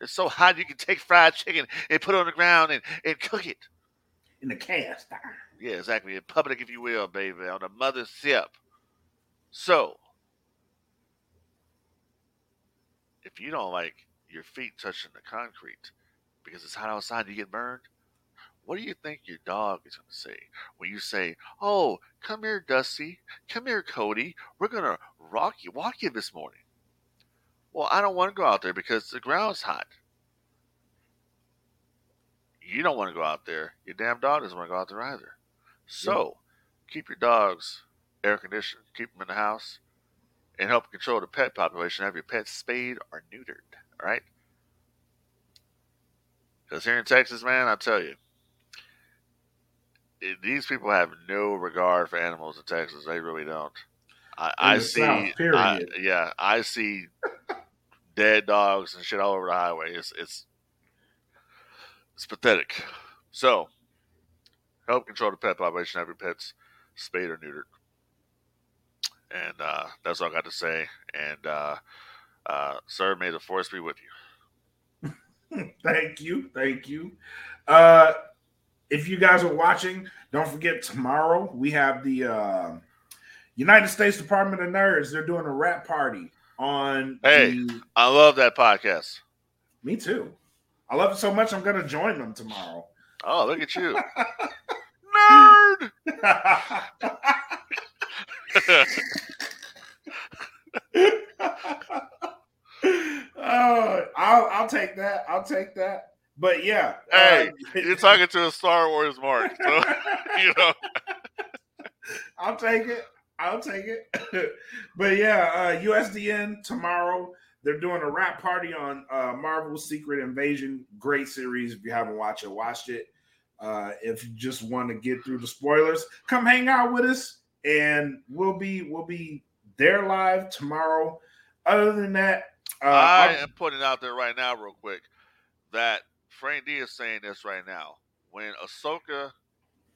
It's so hot you can take fried chicken and put it on the ground and, and cook it. In the cast iron. Yeah, exactly. In public, if you will, baby, on the mother's ship. So, if you don't like your feet touching the concrete because it's hot outside, you get burned. What do you think your dog is going to say when you say, "Oh, come here, Dusty. Come here, Cody. We're going to rock you, walk you this morning." Well, I don't want to go out there because the ground's hot. You don't want to go out there. Your damn dog doesn't want to go out there either. So, keep your dogs air conditioned, keep them in the house, and help control the pet population. Have your pets spayed or neutered. All right. Because here in Texas, man, I tell you, these people have no regard for animals in Texas. They really don't. I, I see, I, yeah, I see dead dogs and shit all over the highway. It's it's it's pathetic. So, help control the pet population. Have your pets spayed or neutered. And uh, that's all I got to say. And uh, uh, sir, may the force be with you. thank you, thank you. If you guys are watching, don't forget tomorrow we have the uh, United States Department of Nerds. They're doing a rap party on. Hey, the... I love that podcast. Me too. I love it so much. I'm going to join them tomorrow. Oh, look at you, nerd! oh, I'll I'll take that. I'll take that. But yeah, hey, uh, you're talking to a Star Wars mark, so you know. I'll take it. I'll take it. but yeah, uh, USDN tomorrow. They're doing a rap party on uh, Marvel's Secret Invasion. Great series. If you haven't watched it, watched it. Uh, if you just want to get through the spoilers, come hang out with us, and we'll be we'll be there live tomorrow. Other than that, uh, I am putting it out there right now, real quick, that Frank D is saying this right now. When Ahsoka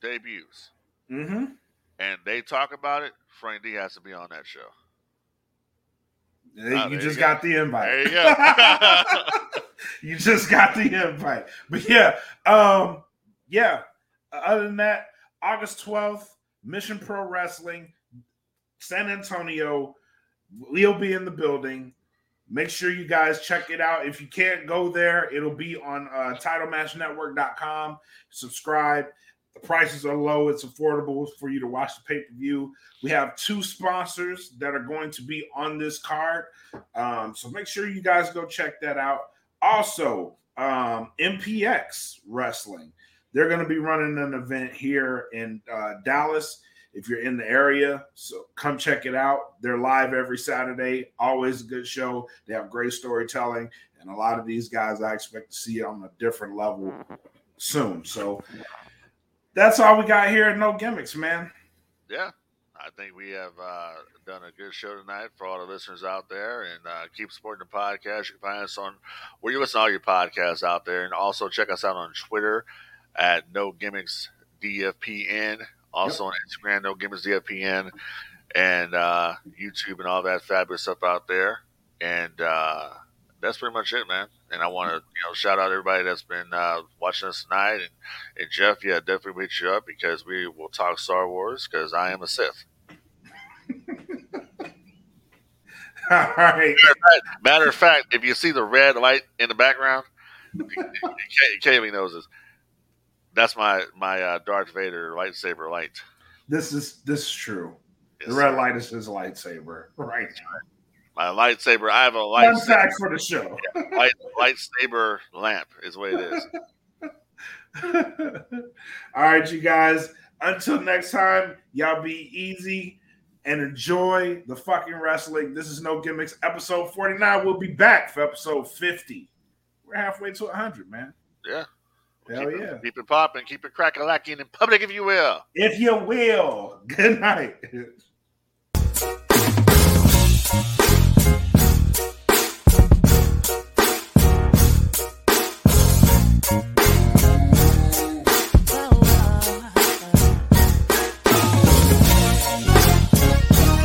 debuts, mm-hmm. and they talk about it, Frank D has to be on that show. you, oh, you just you got the invite. There you go. you just got the invite. But yeah, um, yeah. Other than that, August 12th, Mission Pro Wrestling, San Antonio. We'll be in the building. Make sure you guys check it out. If you can't go there, it'll be on uh, titlematchnetwork.com. Subscribe. The prices are low. It's affordable for you to watch the pay per view. We have two sponsors that are going to be on this card. Um, so make sure you guys go check that out. Also, um, MPX Wrestling. They're going to be running an event here in uh, Dallas if you're in the area. So come check it out. They're live every Saturday. Always a good show. They have great storytelling, and a lot of these guys I expect to see on a different level soon. So that's all we got here at No Gimmicks, man. Yeah. I think we have uh, done a good show tonight for all the listeners out there, and uh, keep supporting the podcast. You can find us on where you listen to all your podcasts out there, and also check us out on Twitter at No Gimmicks DFPN. Also yep. on Instagram, No Gimmicks DFPN, and uh, YouTube and all that fabulous stuff out there. And uh, that's pretty much it, man. And I want to you know shout out everybody that's been uh, watching us tonight. And, and Jeff, yeah, definitely meet you up because we will talk Star Wars because I am a Sith. All right. Matter of, fact, matter of fact, if you see the red light in the background, Kaylee knows this that's my my uh, Darth Vader lightsaber light. This is this is true. Yes, the red light is his lightsaber, right? My lightsaber. I have a lightsaber. Fun fact for the show. Yeah, light, lightsaber lamp is what it is. All right, you guys. Until next time, y'all be easy. and enjoy the fucking wrestling. This is No Gimmicks, episode 49. We'll be back for episode 50. We're halfway to 100, man. Yeah. Hell keep yeah. It, keep it popping, keep it cracking, lacking in public, if you will. If you will. Good night.